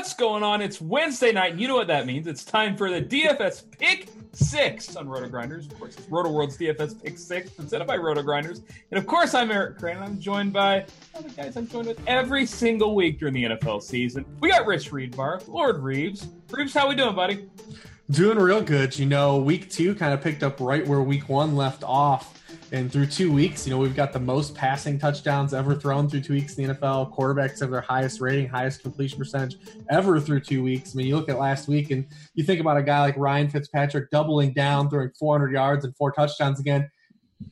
What's going on? It's Wednesday night, and you know what that means. It's time for the DFS Pick Six on RotoGrinders. Of course, it's RotoWorld's DFS Pick Six, presented by RotoGrinders. And of course, I'm Eric Crane, and I'm joined by all the guys I'm joined with every single week during the NFL season. We got Rich Hribar, Lord Reeves. Reeves, how we doing, buddy? Doing real good. You know, week two kind of picked up right where week one left off. And through two weeks, you know, we've got the most passing touchdowns ever thrown through two weeks in the NFL. Quarterbacks have their highest rating, highest completion percentage ever through two weeks. I mean, you look at last week and you think about a guy like Ryan Fitzpatrick doubling down, throwing 400 yards and four touchdowns again,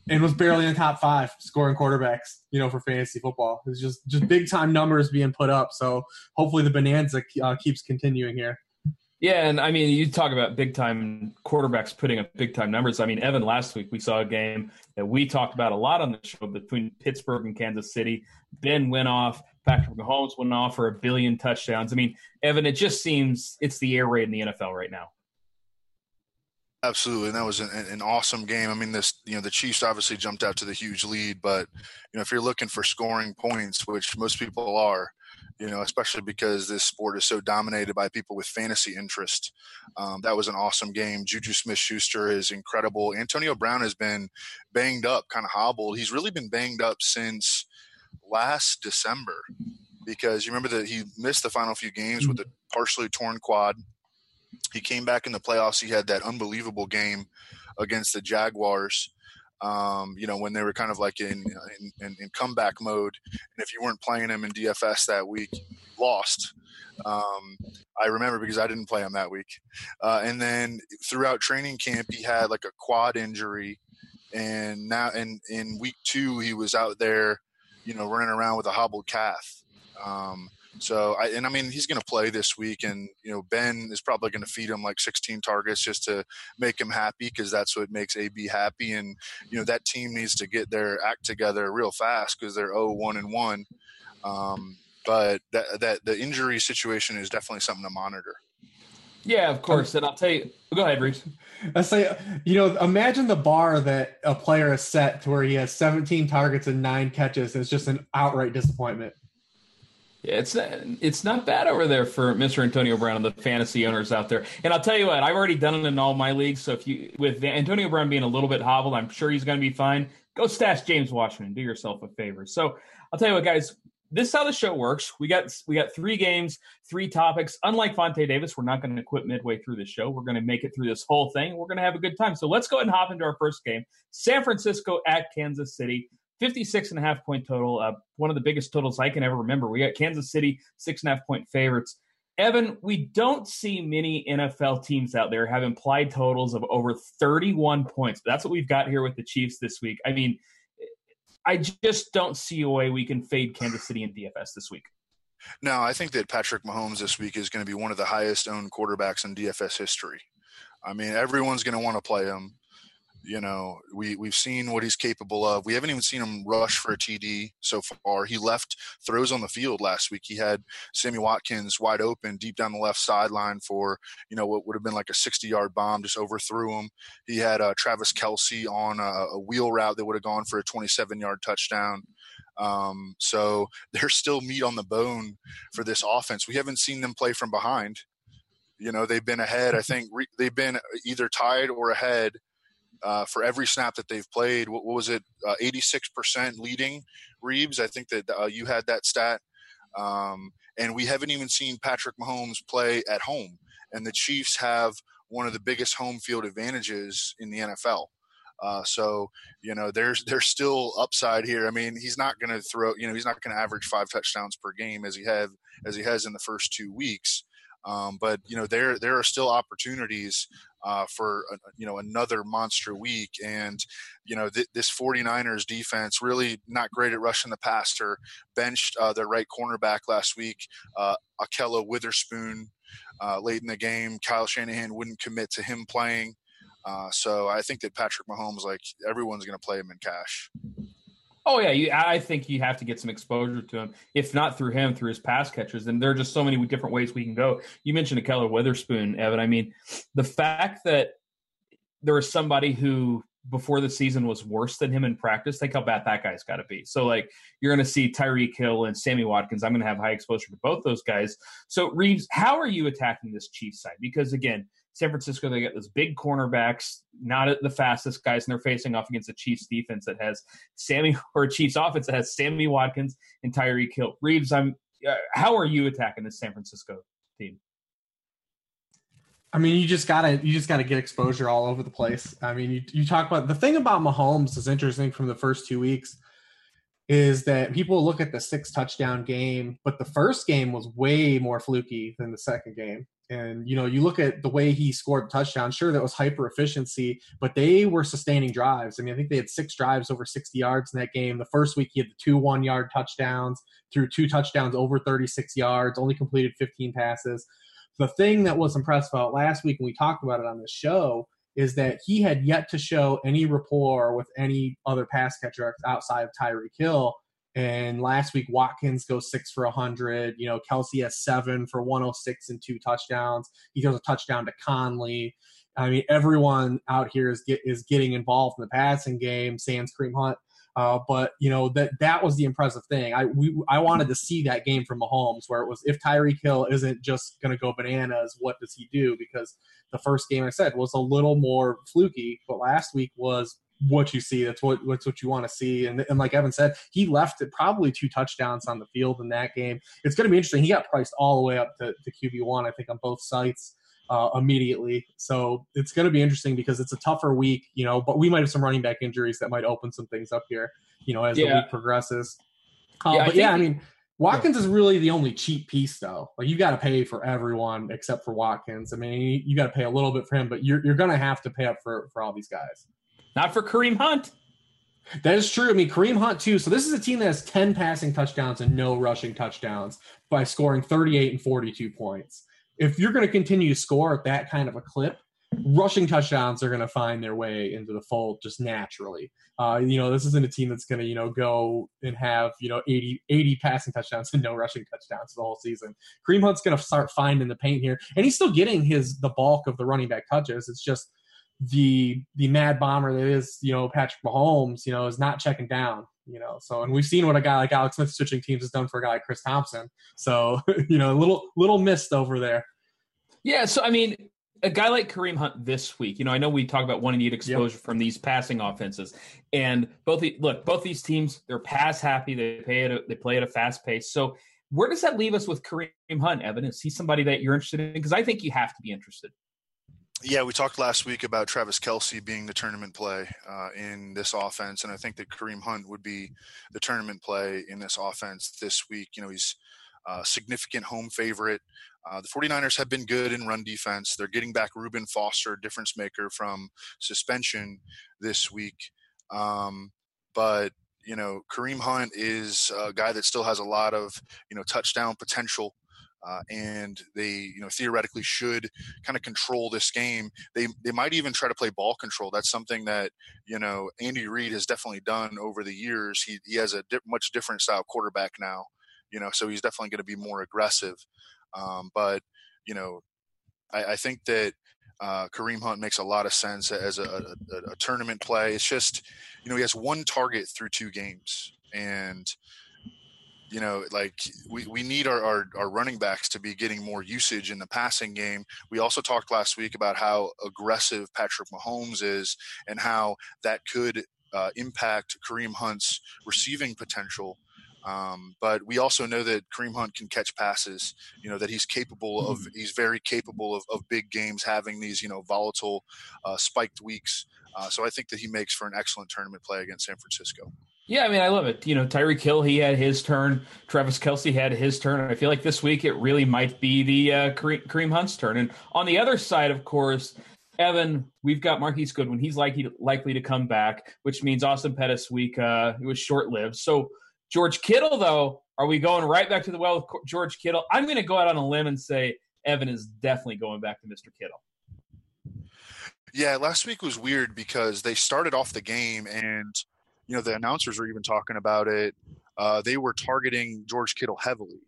and was barely in the top five scoring quarterbacks, you know, for fantasy football. It's just just big time numbers being put up. So hopefully the bonanza uh, keeps continuing here. Yeah, and I mean, you talk about big time quarterbacks putting up big time numbers. I mean, Evan, last week we saw a game that we talked about a lot on the show between Pittsburgh and Kansas City. Ben went off, Patrick Mahomes went off for a billion touchdowns. I mean, Evan, it just seems it's the air raid in the NFL right now. Absolutely, and that was an, an, awesome game. I mean, this you know the Chiefs obviously jumped out to the huge lead, but you know if you're looking for scoring points, which most people are, you know, especially because this sport is so dominated by people with fantasy interest. Um, that was an awesome game. Juju Smith Schuster is incredible. Antonio Brown has been banged up, kind of hobbled. He's really been banged up since last December because you remember that he missed the final few games with a partially torn quad. He came back in the playoffs. He had that unbelievable game against the Jaguars um, you know, when they were kind of like in, in, in, comeback mode. And if you weren't playing him in DFS that week, lost. Um, I remember because I didn't play him that week. Uh, and then throughout training camp, he had like a quad injury. And now in, in week two, he was out there, you know, running around with a hobbled calf. Um, so I and I mean he's going to play this week, and you know Ben is probably going to feed him like 16 targets just to make him happy because that's what makes AB happy. And you know that team needs to get their act together real fast because they're 0 1 and one. Um, but that that the injury situation is definitely something to monitor. Yeah, of course. And I'll tell you. Go ahead, Reese. I say, you know, imagine the bar that a player has set to where he has 17 targets and nine catches. And it's just an outright disappointment. Yeah, it's it's not bad over there for Mr. Antonio Brown and the fantasy owners out there. And I'll tell you what, I've already done it in all my leagues. So if you with Antonio Brown being a little bit hobbled, I'm sure he's going to be fine. Go stash James Washington. Do yourself a favor. So I'll tell you what, guys. This is how the show works. We got we got three games, three topics. Unlike Vontae Davis, we're not going to quit midway through the show. We're going to make it through this whole thing. We're going to have a good time. So let's go ahead and hop into our first game: San Francisco at Kansas City. 56 and a half point total, uh, one of the biggest totals I can ever remember. We got Kansas City, six and a half point favorites. Evan, we don't see many NFL teams out there have implied totals of over 31 points. That's what we've got here with the Chiefs this week. I mean, I just don't see a way we can fade Kansas City in DFS this week. No, I think that Patrick Mahomes this week is going to be one of the highest owned quarterbacks in DFS history. I mean, everyone's going to want to play him. You know, we we've seen what he's capable of. We haven't even seen him rush for a TD so far. He left throws on the field last week. He had Sammy Watkins wide open deep down the left sideline for you know what would have been like a 60-yard bomb, just overthrew him. He had uh, Travis Kelce on a, a, wheel route that would have gone for a 27-yard touchdown. Um, so there's still meat on the bone for this offense. We haven't seen them play from behind. You know, they've been ahead. I think re- they've been either tied or ahead uh, for every snap that they've played. What, what was it? Uh, 86% leading Reeves. I think that uh, you had that stat. Um, and we haven't even seen Patrick Mahomes play at home. And the Chiefs have one of the biggest home field advantages in the NFL. Uh, so you know, there's there's still upside here. I mean, he's not going to throw. You know, he's not going to average five touchdowns per game as he have as he has in the first two weeks. Um, but you know, there there are still opportunities uh, for a, you know another monster week, and you know th- this 49ers defense really not great at rushing the passer. Benched uh, their right cornerback last week, uh, Ahkello Witherspoon, uh, late in the game. Kyle Shanahan wouldn't commit to him playing. Uh, so I think that Patrick Mahomes, like everyone's going to play him in cash. Oh yeah, you, I think you have to get some exposure to him, if not through him, through his pass catchers. And there are just so many different ways we can go. You mentioned Ahkello Witherspoon, Evan. I mean, the fact that there was somebody who before the season was worse than him in practice. Think how bad that guy's got to be. So like you're going to see Tyreek Hill and Sammy Watkins. I'm going to have high exposure to both those guys. So Reeves, how are you attacking this Chiefs side? Because again, San Francisco, they got those big cornerbacks, not the fastest guys, and they're facing off against a Chiefs defense that has Sammy or Chiefs offense that has Sammy Watkins and Tyreek Hill. Reeves, I'm. Uh, how are you attacking this San Francisco team? I mean, you just gotta you just gotta get exposure all over the place. I mean, you you talk about the thing about Mahomes is interesting from the first two weeks is that people look at the six touchdown game, but the first game was way more fluky than the second game. And you know, you look at the way he scored the touchdown. Sure, that was hyper efficiency, but they were sustaining drives. I mean, I think they had six drives over 60 yards in that game. The first week, he had the two one yard touchdowns, threw two touchdowns over 36 yards, only completed 15 passes. The thing that was impressive about last week, and we talked about it on the show, is that he had yet to show any rapport with any other pass catcher outside of Tyreek Hill. And last week, Watkins goes six for 100. You know, Kelce has seven for 106 and two touchdowns. He throws a touchdown to Conley. I mean, everyone out here is get, is getting involved in the passing game. Sans Kareem Hunt. Uh, but you know that that was the impressive thing. I we, I wanted to see that game from Mahomes, where it was if Tyreek Hill isn't just going to go bananas, what does he do? Because the first game I said was a little more fluky, but last week was what you see. That's what what's what you want to see. And, and like Evan said, he left it probably two touchdowns on the field in that game. It's going to be interesting. He got priced all the way up to, to QB one, I think, on both sites. Uh, immediately. So it's going to be interesting because it's a tougher week, you know, but we might have some running back injuries that might open some things up here, you know, as yeah. the week progresses. Uh, yeah, but yeah, I mean, Watkins yeah. is really the only cheap piece, though. Like you got to pay for everyone except for Watkins. I mean, you got to pay a little bit for him, but you're you're going to have to pay up for for all these guys. Not for Kareem Hunt. That is true. I mean, Kareem Hunt too. So this is a team that has ten passing touchdowns and no rushing touchdowns by scoring 38 and 42 points. If you're going to continue to score at that kind of a clip, rushing touchdowns are going to find their way into the fold just naturally. Uh, you know, this isn't a team that's going to, you know, go and have, you know, 80, 80 passing touchdowns and no rushing touchdowns the whole season. Kareem Hunt's going to start finding the paint here. And he's still getting his, the bulk of the running back touches. It's just the the mad bomber that is you know Patrick Mahomes you know is not checking down you know so and we've seen what a guy like Alex Smith switching teams has done for a guy like Chris Thompson so you know a little little missed over there yeah so I mean a guy like Kareem Hunt this week, you know, I know we talk about wanting to get exposure yep. from these passing offenses, and both the, look, both these teams they're pass happy. They play at a, they play at a fast pace. So where does that leave us with Kareem Hunt? Evan, is he somebody that you're interested in? Because I think you have to be interested yeah, we talked last week about Travis Kelce being the tournament play uh, in this offense, and I think that Kareem Hunt would be the tournament play in this offense this week. You know, he's a significant home favorite. Uh, the 49ers have been good in run defense. They're getting back Reuben Foster, difference maker from suspension this week. Um, but you know, Kareem Hunt is a guy that still has a lot of you know touchdown potential. Uh, and they you know theoretically should kind of control this game. They they might even try to play ball control. That's something that you know Andy Reid has definitely done over the years. He he has a di- much different style quarterback now, you know, so he's definitely going to be more aggressive. Um, but you know, I, I think that uh, Kareem Hunt makes a lot of sense as a, a, a, tournament play. It's just, you know, he has one target through two games. and you know, like we, we need our, our, our, running backs to be getting more usage in the passing game. We also talked last week about how aggressive Patrick Mahomes is and how that could uh, impact Kareem Hunt's receiving potential. Um, but we also know that Kareem Hunt can catch passes. You know that he's capable of. Mm-hmm. He's very capable of, of big games, having these you know volatile, uh, spiked weeks. Uh, so I think that he makes for an excellent tournament play against San Francisco. Yeah, I mean, I love it. You know, Tyreek Hill, he had his turn. Travis Kelce had his turn. I feel like this week it really might be the uh, Kareem Hunt's turn. And on the other side, of course, Evan, we've got Marquise Goodwin. He's likely likely to come back, which means Austin Pettis week uh, it was short lived. So George Kittle, though, are we going right back to the well with George Kittle? I'm going to go out on a limb and say Evan is definitely going back to Mr. Kittle. Yeah, last week was weird because they started off the game and – you know the announcers were even talking about it. Uh, they were targeting George Kittle heavily,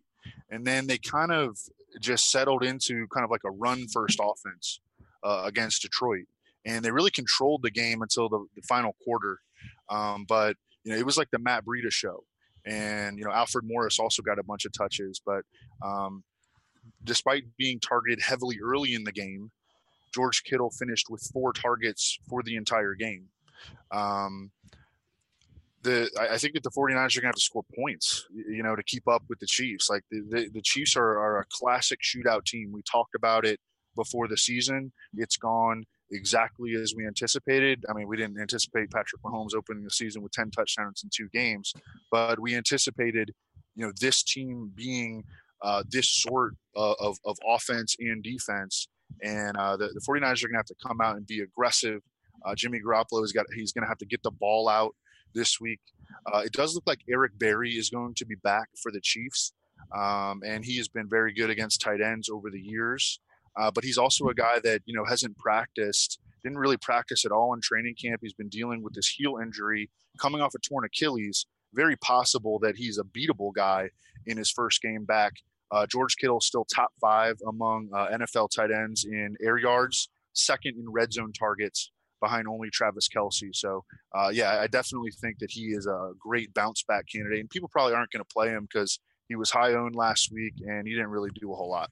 and then they kind of just settled into kind of like a run first offense uh, against Detroit, and they really controlled the game until the, the final quarter. Um, but you know it was like the Matt Breida show, and you know Alfred Morris also got a bunch of touches, but um, despite being targeted heavily early in the game, George Kittle finished with four targets for the entire game. Um, the I think that the 49ers are going to have to score points, you know, to keep up with the Chiefs. Like the, the, the, Chiefs are, are a classic shootout team. We talked about it before the season. It's gone exactly as we anticipated. I mean, we didn't anticipate Patrick Mahomes opening the season with 10 touchdowns in two games, but we anticipated, you know, this team being uh, this sort of, of, of, offense and defense. And uh, the, the 49ers are going to have to come out and be aggressive. Uh, Jimmy Garoppolo has got, he's going to have to get the ball out this week. Uh, it does look like Eric Berry is going to be back for the Chiefs, um, and he has been very good against tight ends over the years. Uh, but he's also a guy that you know hasn't practiced, didn't really practice at all in training camp. He's been dealing with this heel injury, coming off a torn Achilles. Very possible that he's a beatable guy in his first game back. Uh, George Kittle still top five among uh, NFL tight ends in air yards, second in red zone targets, behind only Travis Kelce. So, uh, yeah, I definitely think that he is a great bounce back candidate. And people probably aren't going to play him because he was high owned last week and he didn't really do a whole lot.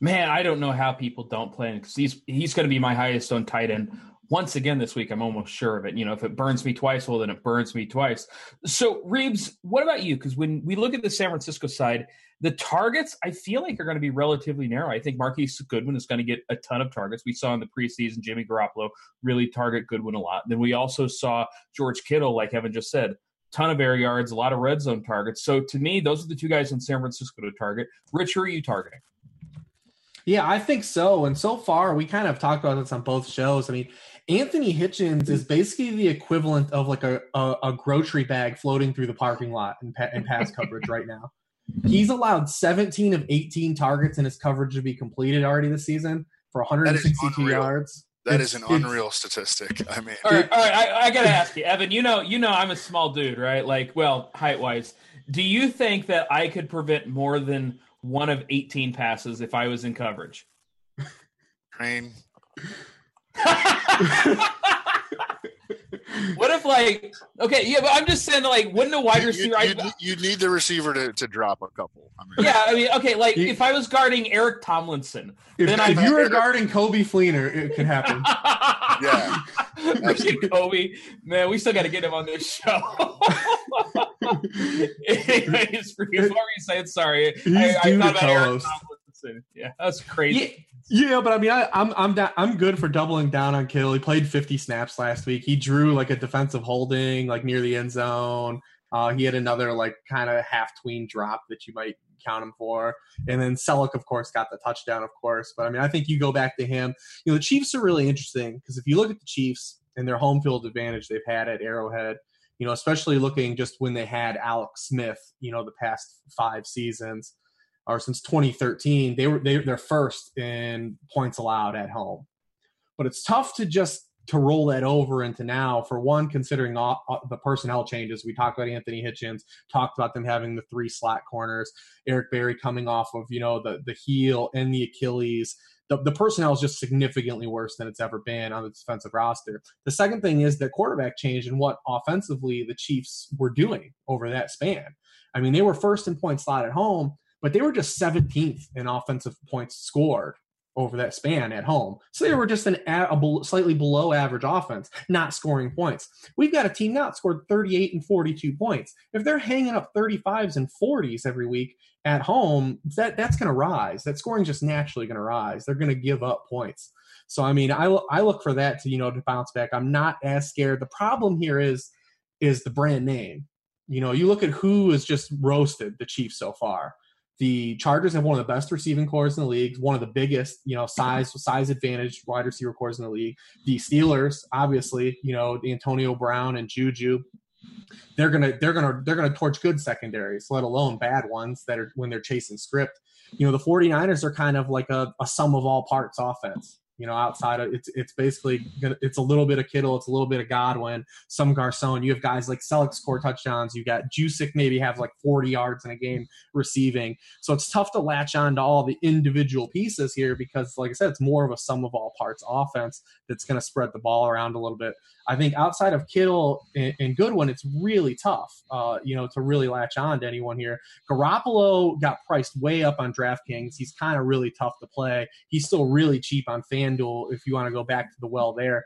Man, I don't know how people don't play him because he's he's going to be my highest owned tight end once again this week. I'm almost sure of it. You know, if it burns me twice, well, then it burns me twice. So, Reeves, what about you? Because when we look at the San Francisco side, the targets I feel like are going to be relatively narrow. I think Marquise Goodwin is going to get a ton of targets. We saw in the preseason Jimmy Garoppolo really target Goodwin a lot. Then we also saw George Kittle, like Evan just said, ton of air yards, a lot of red zone targets. So to me, those are the two guys in San Francisco to target. Rich, who are you targeting? Yeah, I think so. And so far, we kind of talked about this on both shows. I mean, Anthony Hitchens is basically the equivalent of like a, a, a grocery bag floating through the parking lot in, pa- in pass coverage right now. He's allowed 17 of 18 targets in his coverage to be completed already this season for 162 yards. That it's, is an unreal statistic. I mean, all right, all right. I, I got to ask you, Evan. You know, you know, I'm a small dude, right? Like, well, height wise. Do you think that I could prevent more than one of 18 passes if I was in coverage? Crane. what if like okay, yeah, but I'm just saying like wouldn't a wide receiver you, you, you need the receiver to, to drop a couple. I mean, yeah, I mean okay, like if I was guarding Eric Tomlinson, if, then if you were guarding Coby Fleener, it could happen. yeah. Coby, man, we still got to get him on this show. Anyways, before we say it, sorry, He's I, I thought about Eric Tomlinson. Yeah, that's crazy. Yeah. But I mean, I, am I'm I'm, I'm good for doubling down on Kittle. He played 50 snaps last week. He drew like a defensive holding, like near the end zone. Uh, he had another like kind of half tween drop that you might count him for, and then Celek, of course, got the touchdown, of course. But I mean, I think you go back to him. You know, the Chiefs are really interesting because if you look at the Chiefs and their home field advantage they've had at Arrowhead, you know, especially looking just when they had Alex Smith, you know, the past five seasons or since 2013, they were they, they're first in points allowed at home. But it's tough to just to roll that over into now, for one, considering all, all the personnel changes, we talked about Anthony Hitchens, talked about them having the three slot corners, Eric Berry coming off of you know the the heel and the Achilles. The, the personnel is just significantly worse than it's ever been on the defensive roster. The second thing is that quarterback change and what offensively the Chiefs were doing over that span. I mean, they were first in points slot at home, but they were just 17th in offensive points scored over that span at home. So they were just an a, a slightly below average offense, not scoring points. We've got a team now that scored 38 and 42 points. If they're hanging up 35s and 40s every week at home, that that's going to rise. That scoring just naturally going to rise. They're going to give up points. So I mean, I I look for that to you know to bounce back. I'm not as scared. The problem here is is the brand name. You know, you look at who has just roasted the Chiefs so far. The Chargers have one of the best receiving corps in the league, one of the biggest, you know, size size advantage wide receiver corps in the league. The Steelers, obviously, you know, Antonio Brown and Juju, they're gonna they're gonna they're gonna torch good secondaries, let alone bad ones that are when they're chasing script. You know, the 49ers are kind of like a, a sum of all parts offense. You know, outside of it's it's basically it's a little bit of Kittle, it's a little bit of Goodwin, some Garcon. You have guys like Celek score touchdowns. You got Juszczyk maybe have like 40 yards in a game receiving. So it's tough to latch on to all the individual pieces here because, like I said, it's more of a sum of all parts offense that's going to spread the ball around a little bit. I think outside of Kittle and, and Goodwin, it's really tough, uh, you know, to really latch on to anyone here. Garoppolo got priced way up on DraftKings. He's kind of really tough to play. He's still really cheap on FanDuel if you want to go back to the well there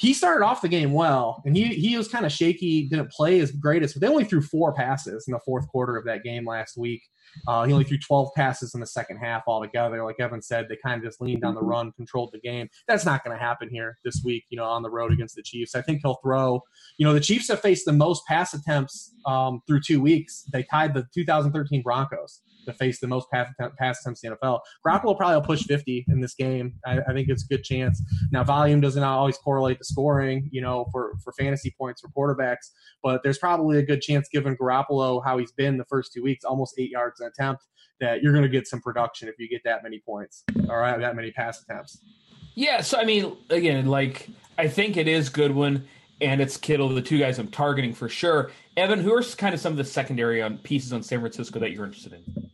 he started off the game well, and he he was kind of shaky, didn't play his greatest, but they only threw four passes in the fourth quarter of that game last week. Uh, he only threw 12 passes in the second half altogether. Like Evan said, they kind of just leaned on the mm-hmm. run, controlled the game. That's not going to happen here this week, you know, on the road against the Chiefs. I think he'll throw, you know, the Chiefs have faced the most pass attempts um, through two weeks. They tied the 2013 Broncos to face the most pass, pass attempts in the NFL. Garoppolo probably will push 50 in this game. I, I, think it's a good chance. Now, volume doesn't always correlate to scoring, you know, for, for fantasy points for quarterbacks, but there's probably a good chance, given Garoppolo how he's been the first two weeks, almost eight yards an attempt, that you're going to get some production if you get that many points or that many pass attempts. Yeah, so I mean, again, like I think it is Goodwin and it's Kittle, the two guys I'm targeting for sure. Evan, who are kind of some of the secondary on pieces on San Francisco that you're interested in?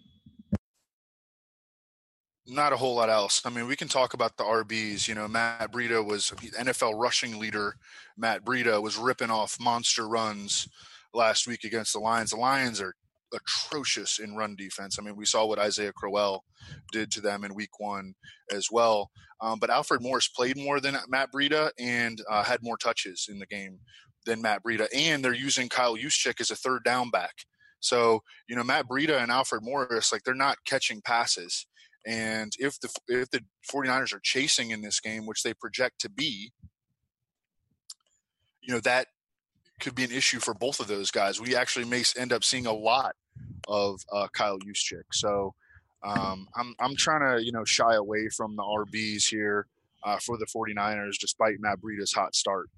Not a whole lot else. I mean, we can talk about the RBs. You know, Matt Breida was NFL rushing leader. Matt Breida was ripping off monster runs last week against the Lions. The Lions are atrocious in run defense. I mean, we saw what Isaiah Crowell did to them in week one as well. Um, but Alfred Morris played more than Matt Breida and uh, had more touches in the game than Matt Breida. And they're using Kyle Juszczyk as a third down back. So, you know, Matt Breida and Alfred Morris, like they're not catching passes. And if the if the 49ers are chasing in this game, which they project to be, you know, that could be an issue for both of those guys. We actually may end up seeing a lot of uh, Kyle Juszczyk. So um, I'm I'm trying to you know shy away from the RBs here uh, for the 49ers, despite Matt Breida's hot start.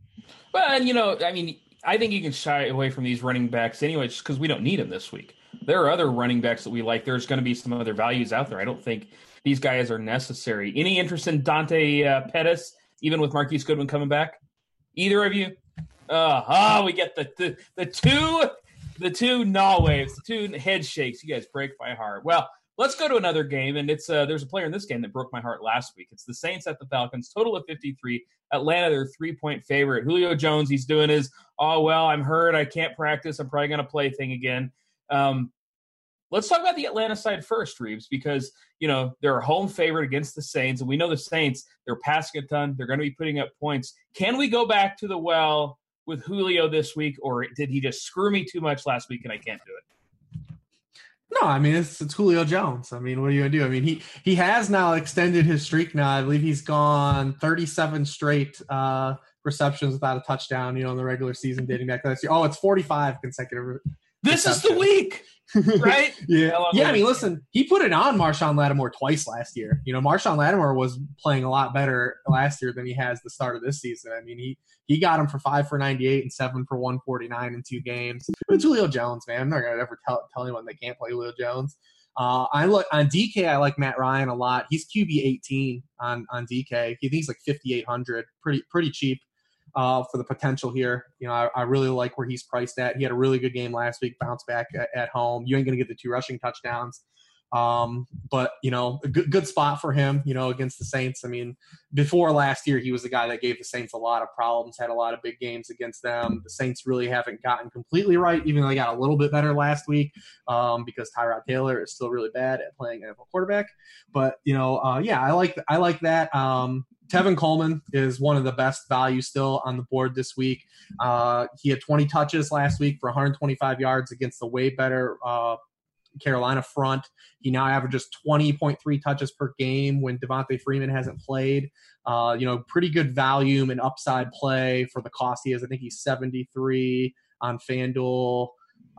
Well, and you know, I mean, I think you can shy away from these running backs anyway, just because we don't need them this week there are other running backs that we like. There's going to be some other values out there. I don't think these guys are necessary. Any interest in Dante uh, Pettis, even with Marquise Goodwin coming back? Either of you? Uh, oh, we get the, the the two the two gnaw waves, the two head shakes. You guys break my heart. Well, let's go to another game, and it's uh, there's a player in this game that broke my heart last week. It's the Saints at the Falcons. Total of 53. Atlanta, their three point favorite. Julio Jones, he's doing his oh well, I'm hurt, I can't practice, I'm probably going to play thing again. Um, let's talk about the Atlanta side first, Reeves, because you know they're a home favorite against the Saints, and we know the Saints they're passing a ton. They're going to be putting up points. Can we go back to the well with Julio this week, or did he just screw me too much last week and I can't do it? No, I mean it's, it's Julio Jones. I mean, what are you gonna do? I mean, he he has now extended his streak. Now I believe he's gone 37 straight uh, receptions without a touchdown. You know, in the regular season, dating back last year. Oh, it's 45 consecutive this is the week, right? yeah, yeah. I mean, listen, he put it on Marshon Lattimore twice last year. You know, Marshon Lattimore was playing a lot better last year than he has the start of this season. I mean, he he got him for five for ninety eight and seven for one forty nine in two games. It's Julio Jones, man. I'm not gonna ever tell tell anyone they can't play Julio Jones. Uh, I look on DK. I like Matt Ryan a lot. He's QB 18 on on DK. He thinks like 5800, pretty pretty cheap. Uh, for the potential here. You know, I, I, really like where he's priced at. He had a really good game last week, bounce back at, at home. You ain't going to get the two rushing touchdowns. Um, but you know, a good, good spot for him, you know, against the Saints. I mean, before last year, he was the guy that gave the Saints a lot of problems, had a lot of big games against them. The Saints really haven't gotten completely right, even though they got a little bit better last week, um, because Tyrod Taylor is still really bad at playing NFL quarterback. But you know, uh, yeah, I like I like that. Um, Tevin Coleman is one of the best value still on the board this week. Uh, he had 20 touches last week for 125 yards against the way better uh, Carolina front. He now averages 20.3 touches per game when Devonta Freeman hasn't played. Uh, you know, pretty good volume and upside play for the cost he is. I think he's 73 on FanDuel.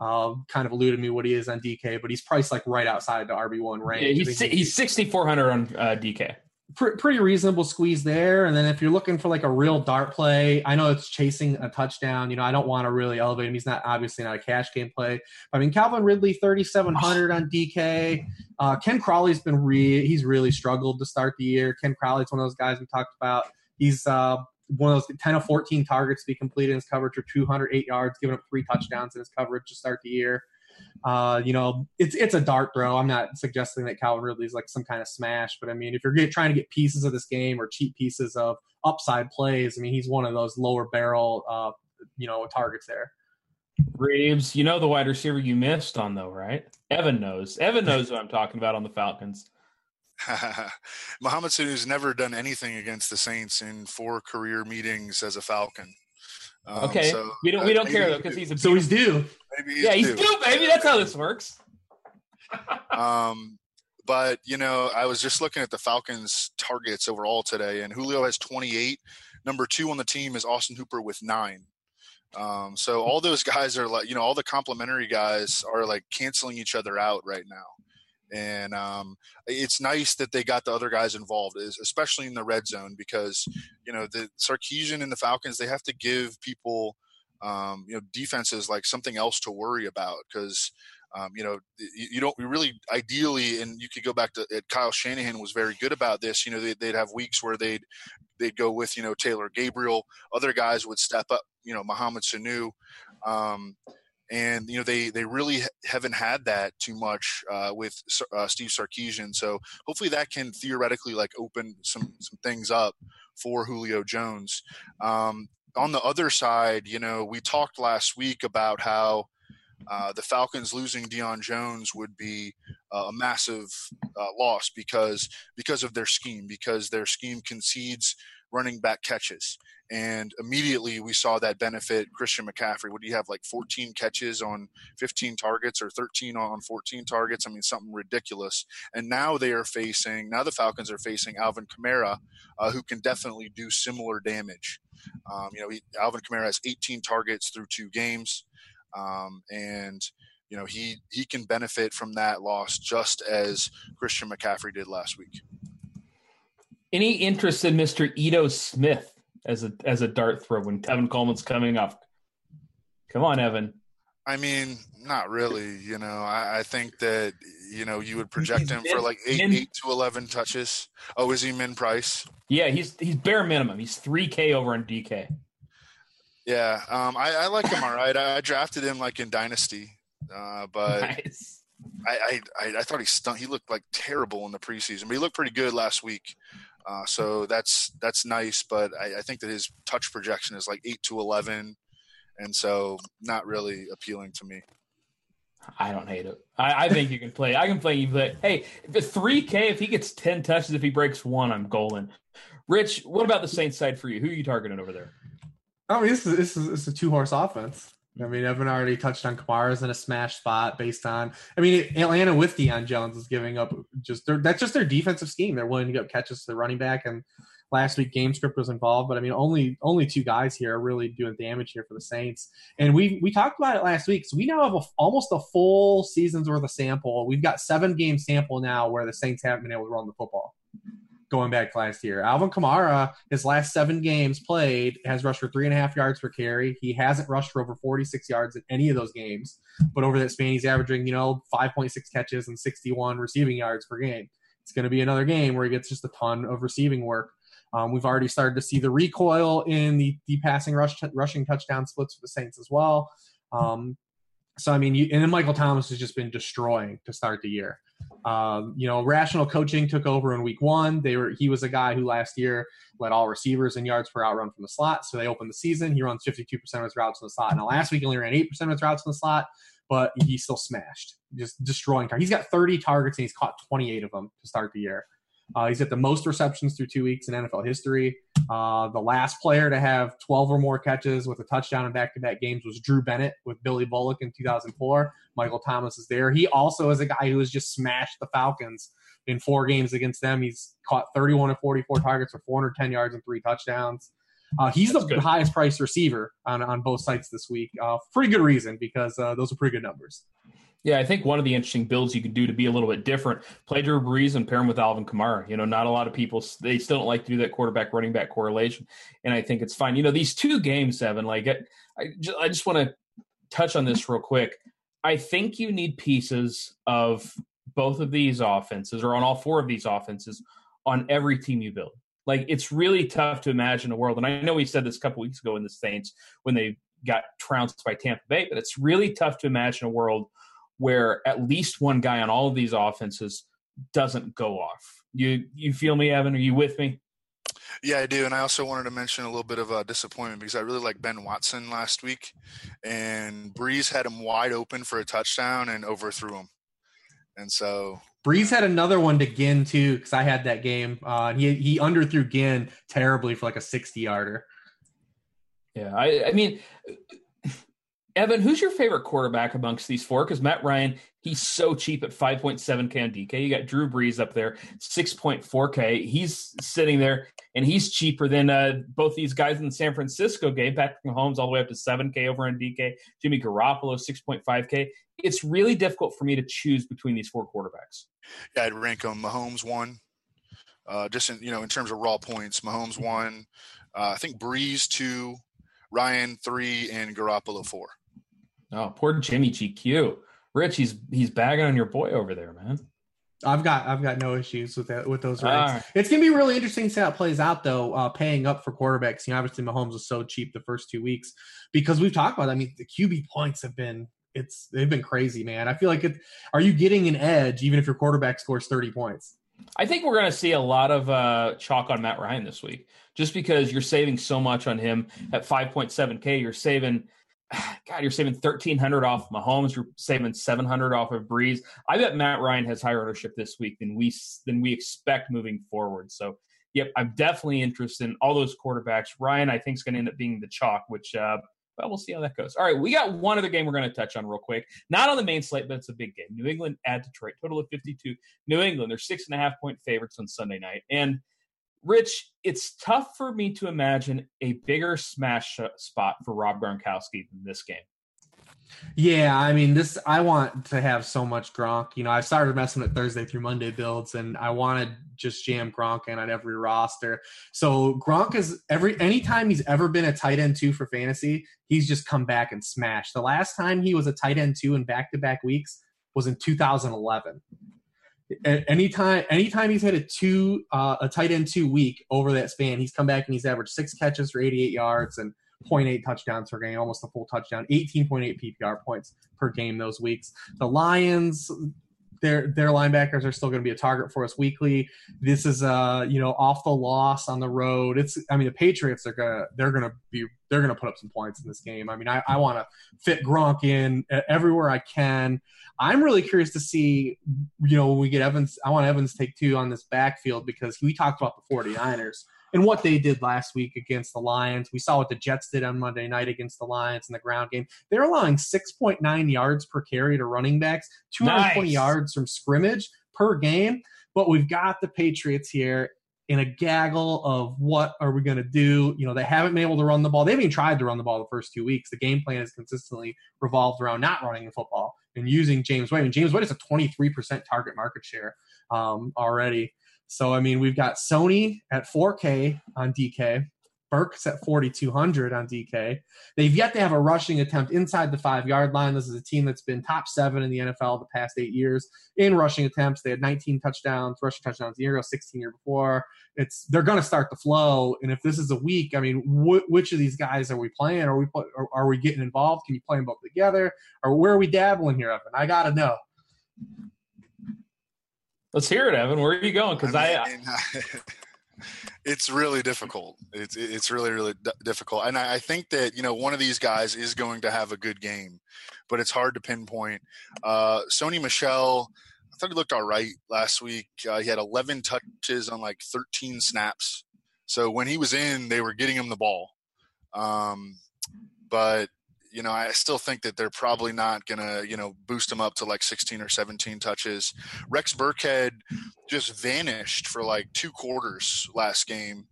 Uh, kind of alluded to me what he is on DK, but he's priced like right outside the RB1 range. Yeah, he's, he's 6,400 on uh, DK pr- pretty reasonable squeeze there. And then if you're looking for like a real dart play, I know it's chasing a touchdown. You know, I don't want to really elevate him. He's not obviously not a cash game play. I mean, Calvin Ridley, 3,700 on DK. Uh, Ken Crawley's been re he's really struggled to start the year. Ken Crawley's one of those guys we talked about. He's uh, one of those 10 of 14 targets to be completed in his coverage for 208 yards, giving up three touchdowns in his coverage to start the year. Uh, you know, it's it's a dart throw. I'm not suggesting that Calvin Ridley is like some kind of smash, but I mean, if you're get, trying to get pieces of this game or cheap pieces of upside plays, I mean, he's one of those lower barrel, uh, you know, targets there. Reeves, you know the wide receiver you missed on though, right? Evan knows. Evan knows what I'm talking about on the Falcons. Mohamed Sanu's never done anything against the Saints in four career meetings as a Falcon. Um, okay, so, we don't we don't care though because he's a so he's due. Maybe he's yeah, he's due, due baby. That's how this works. um, but you know, I was just looking at the Falcons' targets overall today, and Julio has 28. Number two on the team is Austin Hooper with nine. Um, so all those guys are like, you know, all the complimentary guys are like canceling each other out right now and um, it's nice that they got the other guys involved, especially in the red zone, because you know the Sarkisian and the Falcons they have to give people um, you know defenses like something else to worry about because. Um, you know, you, you don't really ideally, and you could go back to Kyle Shanahan was very good about this. You know, they, would have weeks where they'd they'd go with you know Taylor Gabriel, other guys would step up. You know, Mohamed Sanu. Um, and you know they they really haven't had that too much uh, with uh, Steve Sarkisian. So hopefully that can theoretically like open some some things up for Julio Jones. Um, on the other side, you know, we talked last week about how uh, the Falcons losing Deion Jones would be uh, a massive uh, loss because because of their scheme because their scheme concedes running back catches and immediately we saw that benefit Christian McCaffrey. Would you have like 14 catches on 15 targets or 13 on 14 targets? I mean, something ridiculous. And now they are facing, now the Falcons are facing Alvin Kamara, uh, who can definitely do similar damage. Um, you know, he, Alvin Kamara has 18 targets through two games. Um, and, you know, he, he can benefit from that loss just as Christian McCaffrey did last week. Any interest in Mr. Ito Smith? as a as a dart throw when Evan Coleman's coming up. Come on, Evan. I mean, not really. You know, I, I think that you know you would project he's him min, for like eight min, eight to eleven touches. Oh, is he min price? Yeah, he's he's bare minimum. He's three K over in DK. Yeah, um, I, I like him all right. I, I drafted him like in Dynasty, uh, but nice. I, I I thought he stunk. He looked like terrible in the preseason, but he looked pretty good last week. Uh, so that's that's nice, but I, I, think that his touch projection is like eight to eleven, and so not really appealing to me. I don't hate it. I, I think you can play. I can play you play. Hey, if three K, if he gets ten touches, if he breaks one, I'm golden. Rich, what about the Saints side for you? Who are you targeting over there? I mean, this is this is, this is a two horse offense. I mean, Evan already touched on Kamara's in a smash spot based on. I mean, Atlanta with Deion Jones is giving up just their, that's just their defensive scheme. They're willing to give catches to the running back, and last week game script was involved. But I mean, only only two guys here are really doing damage here for the Saints. And we we talked about it last week, so we now have a, almost a full season's worth of sample. We've got seven game sample now where the Saints haven't been able to run the football going back last year. Alvin Kamara, his last seven games played, has rushed for three and a half yards per carry. He hasn't rushed for over 46 yards in any of those games. But over that span, he's averaging, you know, 5.6 catches and 61 receiving yards per game. It's going to be another game where he gets just a ton of receiving work. Um, we've already started to see the recoil in the, the passing rush, rushing touchdown splits for the Saints as well. Um, so I mean, you, and then Michael Thomas has just been destroying to start the year. Um, you know, rational coaching took over in week one. They were he was a guy who last year led all receivers in yards per out run from the slot. So they opened the season. He runs 52% of his routes in the slot. Now last week he only ran 8% of his routes in the slot, but he still smashed, just destroying. Tar- he's got 30 targets and he's caught 28 of them to start the year. Uh, he's at the most receptions through two weeks in NFL history. Uh, the last player to have 12 or more catches with a touchdown in back-to-back games was Drew Bennett with Billy Volek in 2004. Michael Thomas is there. He also is a guy who has just smashed the Falcons in four games against them. He's caught 31 of 44 targets for 410 yards and three touchdowns. Uh, he's That's the good. highest priced receiver on, on both sites this week. Uh, pretty good reason because uh, those are pretty good numbers. Yeah, I think one of the interesting builds you could do to be a little bit different, play Drew Brees and pair him with Alvin Kamara. You know, not a lot of people they still don't like to do that quarterback running back correlation, and I think it's fine. You know, these two games, Evan. Like, I just, I just want to touch on this real quick. I think you need pieces of both of these offenses, or on all four of these offenses, on every team you build. Like, it's really tough to imagine a world, and I know we said this a couple weeks ago in the Saints when they got trounced by Tampa Bay, but it's really tough to imagine a world where at least one guy on all of these offenses doesn't go off. You you feel me, Evan? Are you with me? Yeah, I do. And I also wanted to mention a little bit of a disappointment because I really like Ben Watson last week, and Brees had him wide open for a touchdown and overthrew him. And so Brees had another one to Ginn too because I had that game. Uh, he he underthrew Ginn terribly for like a sixty yarder. Yeah, I, I mean, Evan, who's your favorite quarterback amongst these four? Because Matt Ryan, he's so cheap at 5.7K on DK. You got Drew Brees up there, 6.4K. He's sitting there, and he's cheaper than uh, both these guys in the San Francisco game. Patrick Mahomes all the way up to 7K over on DK. Jimmy Garoppolo, 6.5K. It's really difficult for me to choose between these four quarterbacks. Yeah, I'd rank them. Mahomes one. Uh, just in, you know, in terms of raw points, Mahomes one. Uh, I think Brees two, Ryan three, and Garoppolo four. Oh, poor Jimmy GQ. Rich, he's he's bagging on your boy over there, man. I've got I've got no issues with that with those ranks. Right. It's gonna be really interesting to see how it plays out though. Uh, paying up for quarterbacks, you know, obviously Mahomes was so cheap the first two weeks because we've talked about. It. I mean, the QB points have been it's they've been crazy, man. I feel like it. Are you getting an edge even if your quarterback scores thirty points? I think we're going to see a lot of uh, chalk on Matt Ryan this week, just because you're saving so much on him at 5.7k. You're saving God, you're saving thirteen hundred off Mahomes. You're saving seven hundred off of Brees. I bet Matt Ryan has higher ownership this week than we than we expect moving forward. So, yep, I'm definitely interested in all those quarterbacks. Ryan, I think, is going to end up being the chalk, which uh, well, we'll see how that goes. All right, we got one other game we're going to touch on real quick. Not on the main slate, but it's a big game. New England at Detroit, total of 52. New England, they're six and a half point favorites on Sunday night, and Rich, it's tough for me to imagine a bigger smash spot for Rob Gronkowski than this game. Yeah, I mean, this I want to have so much Gronk. You know, I started messing with Thursday through Monday builds, and I wanted just jam Gronk in on every roster. So Gronk is every anytime he's ever been a tight end two for fantasy, he's just come back and smashed. The last time he was a tight end two in back to back weeks was in 2011 anytime anytime he's had a two uh, a tight end two week over that span, he's come back and he's averaged six catches for 88 yards and 0.8 touchdowns per game, almost a full touchdown, 18.8 PPR points per game those weeks. The Lions, their their linebackers are still going to be a target for us weekly. This is uh you know off the loss on the road. It's I mean the Patriots are gonna they're gonna be they're gonna put up some points in this game. I mean I, I want to fit Gronk in everywhere I can. I'm really curious to see you know when we get Evans. I want Evans take two on this backfield because we talked about the 49ers and what they did last week against the Lions. We saw what the Jets did on Monday night against the Lions in the ground game. They're allowing 6.9 yards per carry to running backs, 220 nice. yards from scrimmage per game. But we've got the Patriots here in a gaggle of what are we going to do. You know, they haven't been able to run the ball. They haven't even tried to run the ball the first two weeks. The game plan has consistently revolved around not running the football and using James White. I mean, James White is a 23% target market share um, already. So I mean, we've got Sony at 4K on DK. Burks at 4,200 on DK. They've yet to have a rushing attempt inside the five yard line. This is a team that's been top seven in the NFL the past eight years in rushing attempts. They had 19 touchdowns, rushing touchdowns a year ago, 16 year before. It's they're going to start the flow. And if this is a week, I mean, wh- which of these guys are we playing? Are we are we getting involved? Can you play them both together? Or where are we dabbling here, Evan? I got to know. Let's hear it, Evan. Where are you going? Because I, I, mean, I it's really difficult. It's it's really really d- difficult, and I, I, think that you know one of these guys is going to have a good game, but it's hard to pinpoint. Uh, Sony Michel, I thought he looked all right last week. Uh, he had 11 touches on like 13 snaps, so when he was in, they were getting him the ball. Um, but you know, I still think that they're probably not going to, you know, boost him up to like 16 or 17 touches. Rex Burkhead just vanished for like two quarters last game.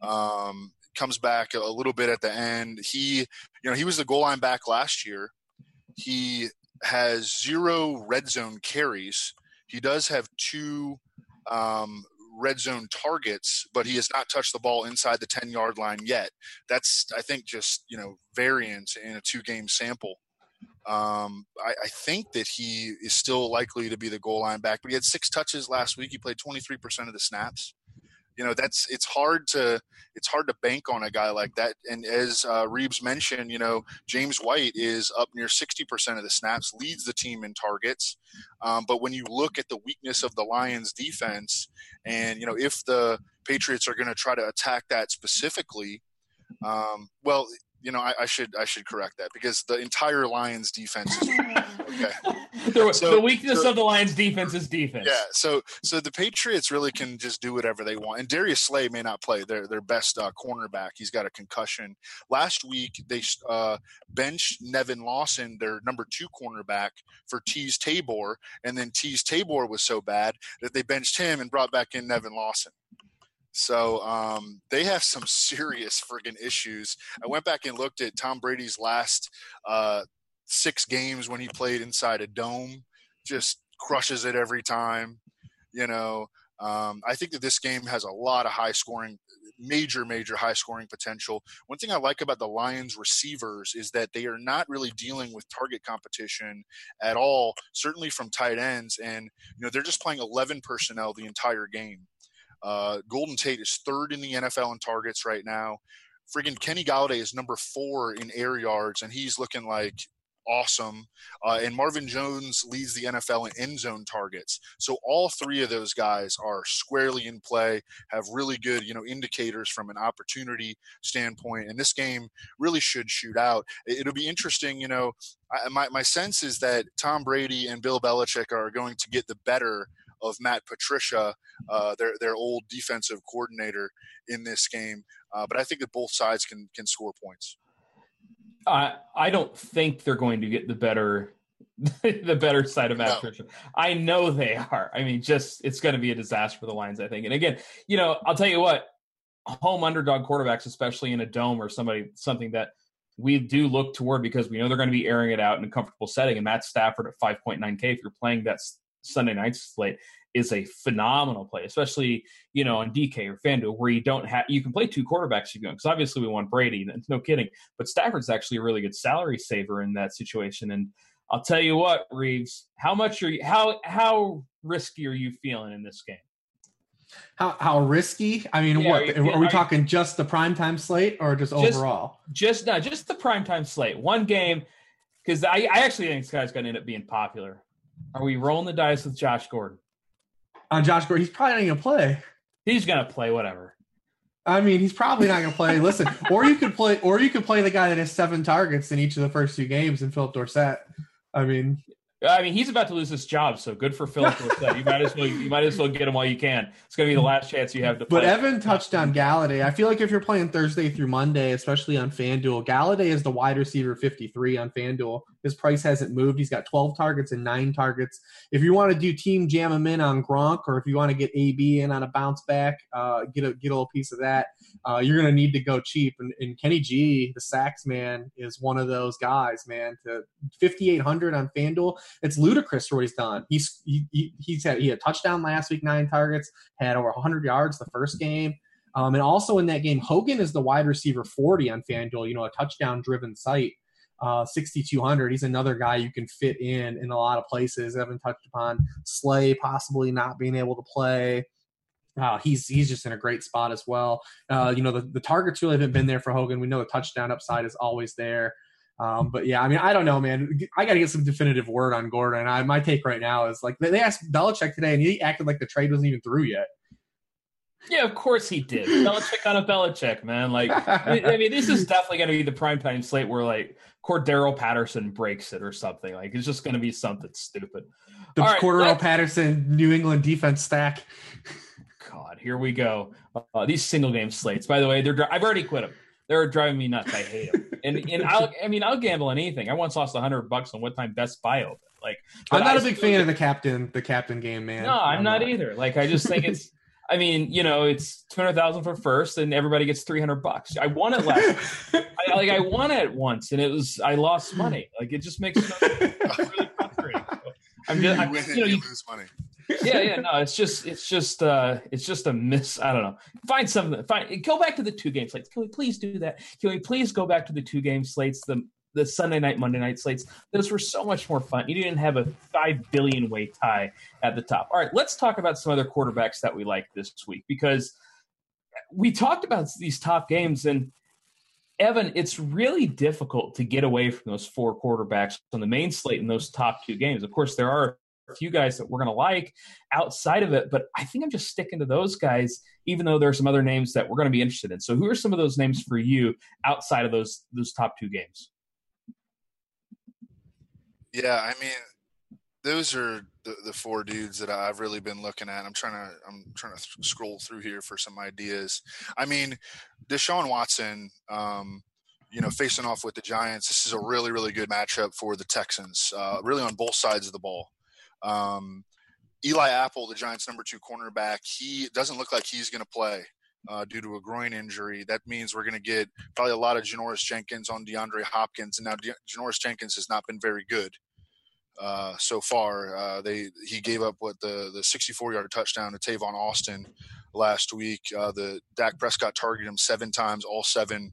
Um, comes back a little bit at the end. He, you know, he was the goal line back last year. He has zero red zone carries. He does have two um, red zone targets, but he has not touched the ball inside the 10 yard line yet. That's, I think, just, you know, variance in a two game sample. Um, I, I, think that he is still likely to be the goal line back, but he had six touches last week. He played 23% of the snaps you know that's it's hard to it's hard to bank on a guy like that and as uh, reeves mentioned you know james white is up near 60% of the snaps leads the team in targets um, but when you look at the weakness of the lions defense and you know if the patriots are going to try to attack that specifically um, well you know, I, I, should I should correct that because the entire Lions defense is okay. the, so, the weakness so, of the Lions defense is defense. Yeah, so so the Patriots really can just do whatever they want. And Darius Slay may not play their their best uh, cornerback. He's got a concussion. Last week they uh, benched Nevin Lawson, their number two cornerback, for Teez Tabor, and then Teez Tabor was so bad that they benched him and brought back in Nevin Lawson. So um, they have some serious friggin' issues. I went back and looked at Tom Brady's last uh, six games when he played inside a dome. Just crushes it every time. You know, um, I think that this game has a lot of high scoring, major, major high scoring potential. One thing I like about the Lions receivers is that they are not really dealing with target competition at all, certainly from tight ends. And, you know, they're just playing 11 personnel the entire game. Uh, Golden Tate is third in the NFL in targets right now. Friggin' Kenny Golladay is number four in air yards, and he's looking like awesome. Uh, and Marvin Jones leads the NFL in end zone targets. So all three of those guys are squarely in play, have really good, you know, indicators from an opportunity standpoint. And this game really should shoot out. It'll be interesting, you know. I, my my sense is that Tom Brady and Bill Belichick are going to get the better of Matt Patricia, uh, their their old defensive coordinator in this game. Uh, but I think that both sides can can score points. I I don't think they're going to get the better the better side of Matt no. Patricia. I know they are. I mean, just it's going to be a disaster for the Lions. I think. And again, you know, I'll tell you what, home underdog quarterbacks, especially in a dome or somebody something that we do look toward because we know they're going to be airing it out in a comfortable setting. And Matt Stafford at 5.9K, if you're playing that Sunday night slate is a phenomenal play, especially you know on DK or FanDuel where you don't have you can play two quarterbacks if you want because obviously we want Brady, no kidding. But Stafford's actually a really good salary saver in that situation. And I'll tell you what, Reeves, how much are you how how risky are you feeling in this game? How how risky? I mean, yeah, what are, you, are we are talking you, just the primetime slate or just, just overall? Just no, just the primetime slate. One game because I, I actually think this guy's going to end up being popular. Are we rolling the dice with Josh Gordon? On Josh Gordon, he's probably not going to play. He's going to play whatever. I mean, he's probably not going to play. Listen, or you could play, or you could play the guy that has seven targets in each of the first two games, and Phillip Dorsett. I mean, I mean, he's about to lose his job, so good for Phil. you might as well you might as well get him while you can. It's going to be the last chance you have to. Play. But Evan touched on Golladay. I feel like if you're playing Thursday through Monday, especially on FanDuel, Golladay is the wide receiver 53 on FanDuel. His price hasn't moved. He's got 12 targets and nine targets. If you want to do team jam him in on Gronk, or if you want to get AB in on a bounce back, uh, get a get a little piece of that. Uh, you're going to need to go cheap. And, and Kenny G, the sax man, is one of those guys. Man, to 5800 on FanDuel, it's ludicrous what he's done. He's he, he's had he had a touchdown last week, nine targets, had over 100 yards the first game. Um, and also in that game, Hogan is the wide receiver 40 on FanDuel, you know, a touchdown driven site. Uh, 6,200. He's another guy you can fit in in a lot of places. I haven't touched upon Slay possibly not being able to play. Uh, he's he's just in a great spot as well. Uh, you know, the, the targets really haven't been there for Hogan. We know the touchdown upside is always there. Um, but yeah, I mean, I don't know, man. I got to get some definitive word on Gordon. I, my take right now is like they asked Belichick today, and he acted like the trade wasn't even through yet. Yeah, of course he did. Belichick on a Belichick, man. Like, I mean, this is definitely going to be the primetime slate where like Cordarrelle Patterson breaks it or something. Like, it's just going to be something stupid. The right, Cordarrelle Patterson New England defense stack. God, here we go. Uh, these single game slates. By the way, they're I've already quit them. They're driving me nuts. I hate them. and and I'll, I mean, I'll gamble on anything. I once lost a hundred bucks on what time Best Buy opened. Like, I'm not I a big fan of the captain, the captain game, man. No, I'm, I'm not, not either. Like, I just think it's. I mean, you know, it's two hundred thousand for first, and everybody gets three hundred bucks. I won it last. I, like I won it once, and it was I lost money. Like it just makes no, really. I'm just, you, know, you, lose money. yeah, yeah, no, it's just, it's just, uh, it's just a miss. I don't know. Find something. Find. Go back to the two game slates. Can we please do that? Can we please go back to the two game slates? The the Sunday night, Monday night slates. Those were so much more fun. You didn't have a five billion way tie at the top. All right, let's talk about some other quarterbacks that we like this week because we talked about these top games and Evan, it's really difficult to get away from those four quarterbacks on the main slate in those top two games. Of course, there are a few guys that we're going to like outside of it, but I think I'm just sticking to those guys, even though there are some other names that we're going to be interested in. So, who are some of those names for you outside of those those top two games? Yeah, I mean, those are the, the four dudes that I've really been looking at. I'm trying to I'm trying to scroll through here for some ideas. I mean, Deshaun Watson, um, you know, facing off with the Giants, this is a really really good matchup for the Texans. Uh, really on both sides of the ball. Um, Eli Apple, the Giants' number two cornerback, he doesn't look like he's going to play. Uh, due to a groin injury. That means we're going to get probably a lot of Janoris Jenkins on DeAndre Hopkins. And now De- Janoris Jenkins has not been very good uh, so far. Uh, they he gave up what the the 64 yard touchdown to Tavon Austin last week. Uh, the Dak Prescott targeted him seven times. All seven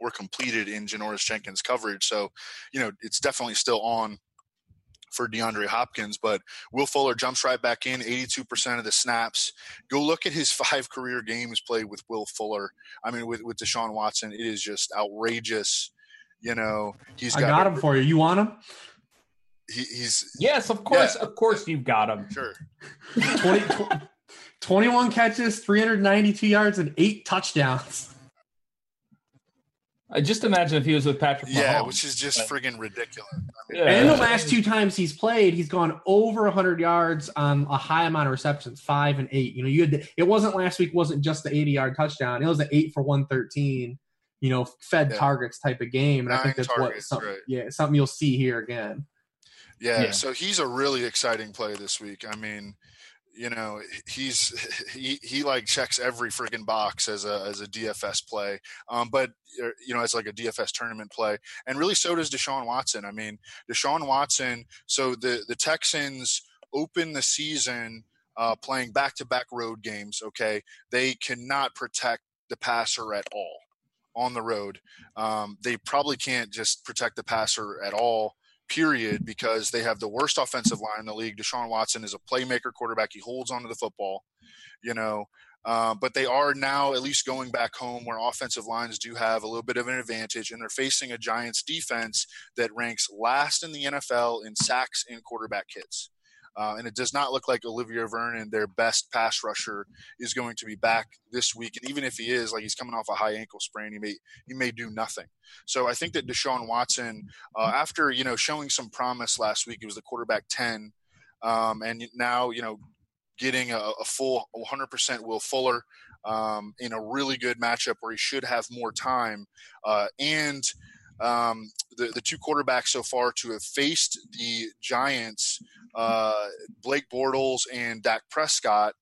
were completed in Janoris Jenkins coverage. So, you know, it's definitely still on for DeAndre Hopkins, but Will Fuller jumps right back in, 82% of the snaps. Go look at his five career games played with Will Fuller. I mean, with, with Deshaun Watson, it is just outrageous. You know, he's got, I got him for you. You want him? He, he's yes, of course, yeah. of course, you've got him. Sure. 20, 21 catches, 392 yards, and eight touchdowns. I just imagine if he was with Patrick. Mahomes. Yeah, which is just friggin' ridiculous. I mean, yeah. And the last two times he's played, he's gone over 100 yards on a high amount of receptions, five and eight. You know, you had it wasn't last week. wasn't just the 80 yard touchdown. It was an eight for 113. You know, fed yeah. targets type of game, and Nine I think that's targets, what some, right. yeah something you'll see here again. Yeah, yeah, so he's a really exciting play this week. I mean, you know he's he he like checks every friggin' box as a as a DFS play, um, but er, you know it's like a DFS tournament play, and really so does Deshaun Watson. I mean Deshaun Watson. So the the Texans open the season uh, playing back to back road games. Okay, they cannot protect the passer at all on the road. Um, they probably can't just protect the passer at all period, because they have the worst offensive line in the league. Deshaun Watson is a playmaker quarterback. He holds onto the football, you know. Uh, but they are now at least going back home where offensive lines do have a little bit of an advantage, and they're facing a Giants defense that ranks last in the NFL in sacks and quarterback hits. Uh, and it does not look like Olivier Vernon, their best pass rusher, is going to be back this week. And even if he is, like he's coming off a high ankle sprain, he may he may do nothing. So I think that Deshaun Watson, uh, after you know showing some promise last week, he was the quarterback ten, um, and now you know getting a, a full 100% Will Fuller um, in a really good matchup where he should have more time, uh, and um, the, the two quarterbacks so far to have faced the Giants, uh, Blake Bortles and Dak Prescott,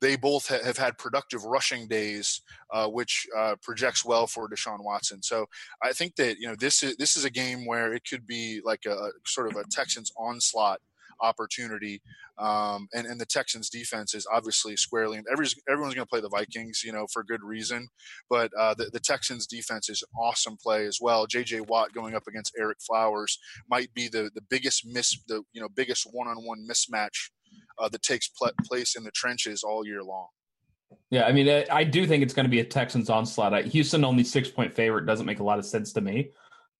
they both ha- have had productive rushing days, uh, which uh, projects well for Deshaun Watson. So I think that you know this is this is a game where it could be like a, a sort of a Texans onslaught opportunity. Um, and, and the Texans defense is obviously squarely, everyone's, everyone's going to play the Vikings, you know, for good reason. But uh, the, the Texans defense is awesome play as well. J.J. Watt going up against Ereck Flowers might be the, the biggest miss, the, you know, biggest one-on-one mismatch uh, that takes pl- place in the trenches all year long. Yeah, I mean, I do think it's going to be a Texans onslaught. Houston only six point favorite doesn't make a lot of sense to me,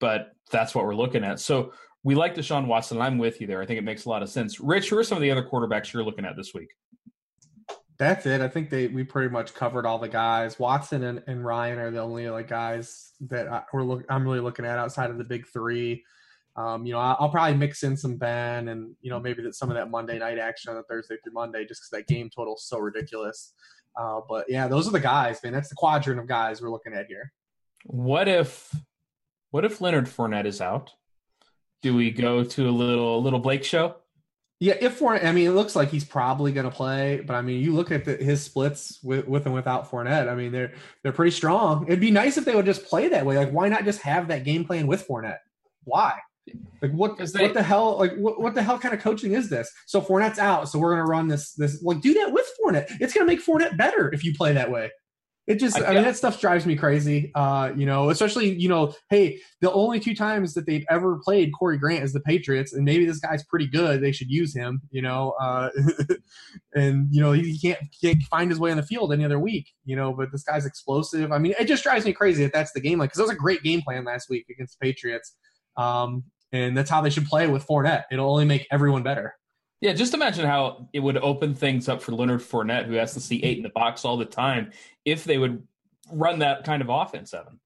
but that's what we're looking at. So we like Deshaun Watson. I'm with you there. I think it makes a lot of sense. Rich, who are some of the other quarterbacks you're looking at this week? That's it. I think they we pretty much covered all the guys. Watson and, and Ryan are the only like guys that I, we're look, I'm really looking at outside of the big three. Um, you know, I'll, I'll, probably mix in some Ben and you know maybe that some of that Monday night action on the Thursday through Monday, just because that game total is so ridiculous. Uh, but yeah, those are the guys, man. That's the quadrant of guys we're looking at here. What if, what if Leonard Fournette is out? Do we go to a little little Blake show? Yeah, if Fournette, I mean, it looks like he's probably going to play, but I mean, you look at the, his splits with, with and without Fournette. I mean, they're they're pretty strong. It'd be nice if they would just play that way. Like, why not just have that game plan with Fournette? Why? Like what? They, what the hell? Like what? What the hell kind of coaching is this? So Fournette's out, so we're gonna run this. This like do that with Fournette. It's gonna make Fournette better if you play that way. It just, I, I mean, that stuff drives me crazy. Uh, you know, especially you know, hey, the only two times that they've ever played Corey Grant is the Patriots, and maybe this guy's pretty good. They should use him. You know, uh, and you know he can't, can't find his way on the field any other week. You know, but this guy's explosive. I mean, it just drives me crazy that that's the game like because that was a great game plan last week against the Patriots. Um, and that's how they should play with Fournette. It'll only make everyone better. Yeah, just imagine how it would open things up for Leonard Fournette, who has to see eight in the box all the time, if they would run that kind of offense, Evan.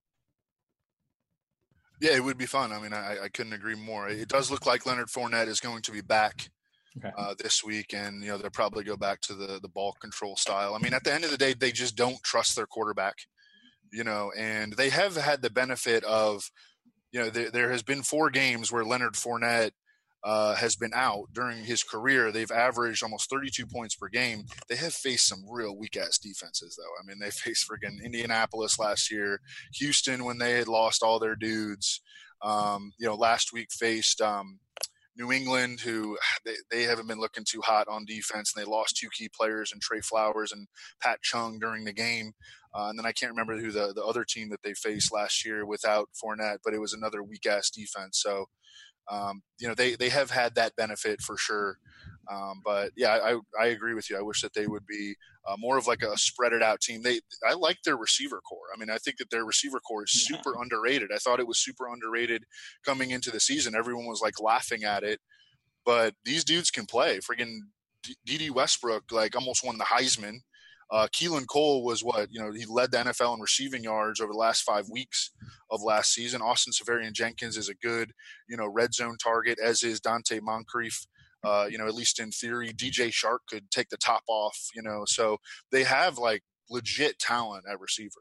Yeah, it would be fun. I mean, I, I couldn't agree more. It does look like Leonard Fournette is going to be back okay. uh, this week, and you know they'll probably go back to the the ball control style. I mean, at the end of the day, they just don't trust their quarterback, you know, and they have had the benefit of you know, there, there has been four games where Leonard Fournette uh, has been out during his career. They've averaged almost 32 points per game. They have faced some real weak ass defenses, though. I mean, they faced friggin' Indianapolis last year, Houston when they had lost all their dudes. Um, you know, last week faced um, New England, who they, they haven't been looking too hot on defense, and they lost two key players in Trey Flowers and Pat Chung during the game. Uh, and then I can't remember who the, the other team that they faced last year without Fournette, but it was another weak ass defense. So, um, you know, they, they have had that benefit for sure. Um, but yeah, I, I agree with you. I wish that they would be uh, more of like a spread it out team. They I like their receiver corps. I mean, I think that their receiver corps is super yeah. underrated. I thought it was super underrated coming into the season. Everyone was like laughing at it, but these dudes can play. Friggin' Dede Westbrook like almost won the Heisman. Uh, Keelan Cole was what you know he led the NFL in receiving yards over the last five weeks of last season. Austin Seferian-Jenkins is a good you know red zone target, as is Donte Moncrief. Uh, you know, at least in theory, DJ Chark could take the top off. You know, so they have like legit talent at receiver.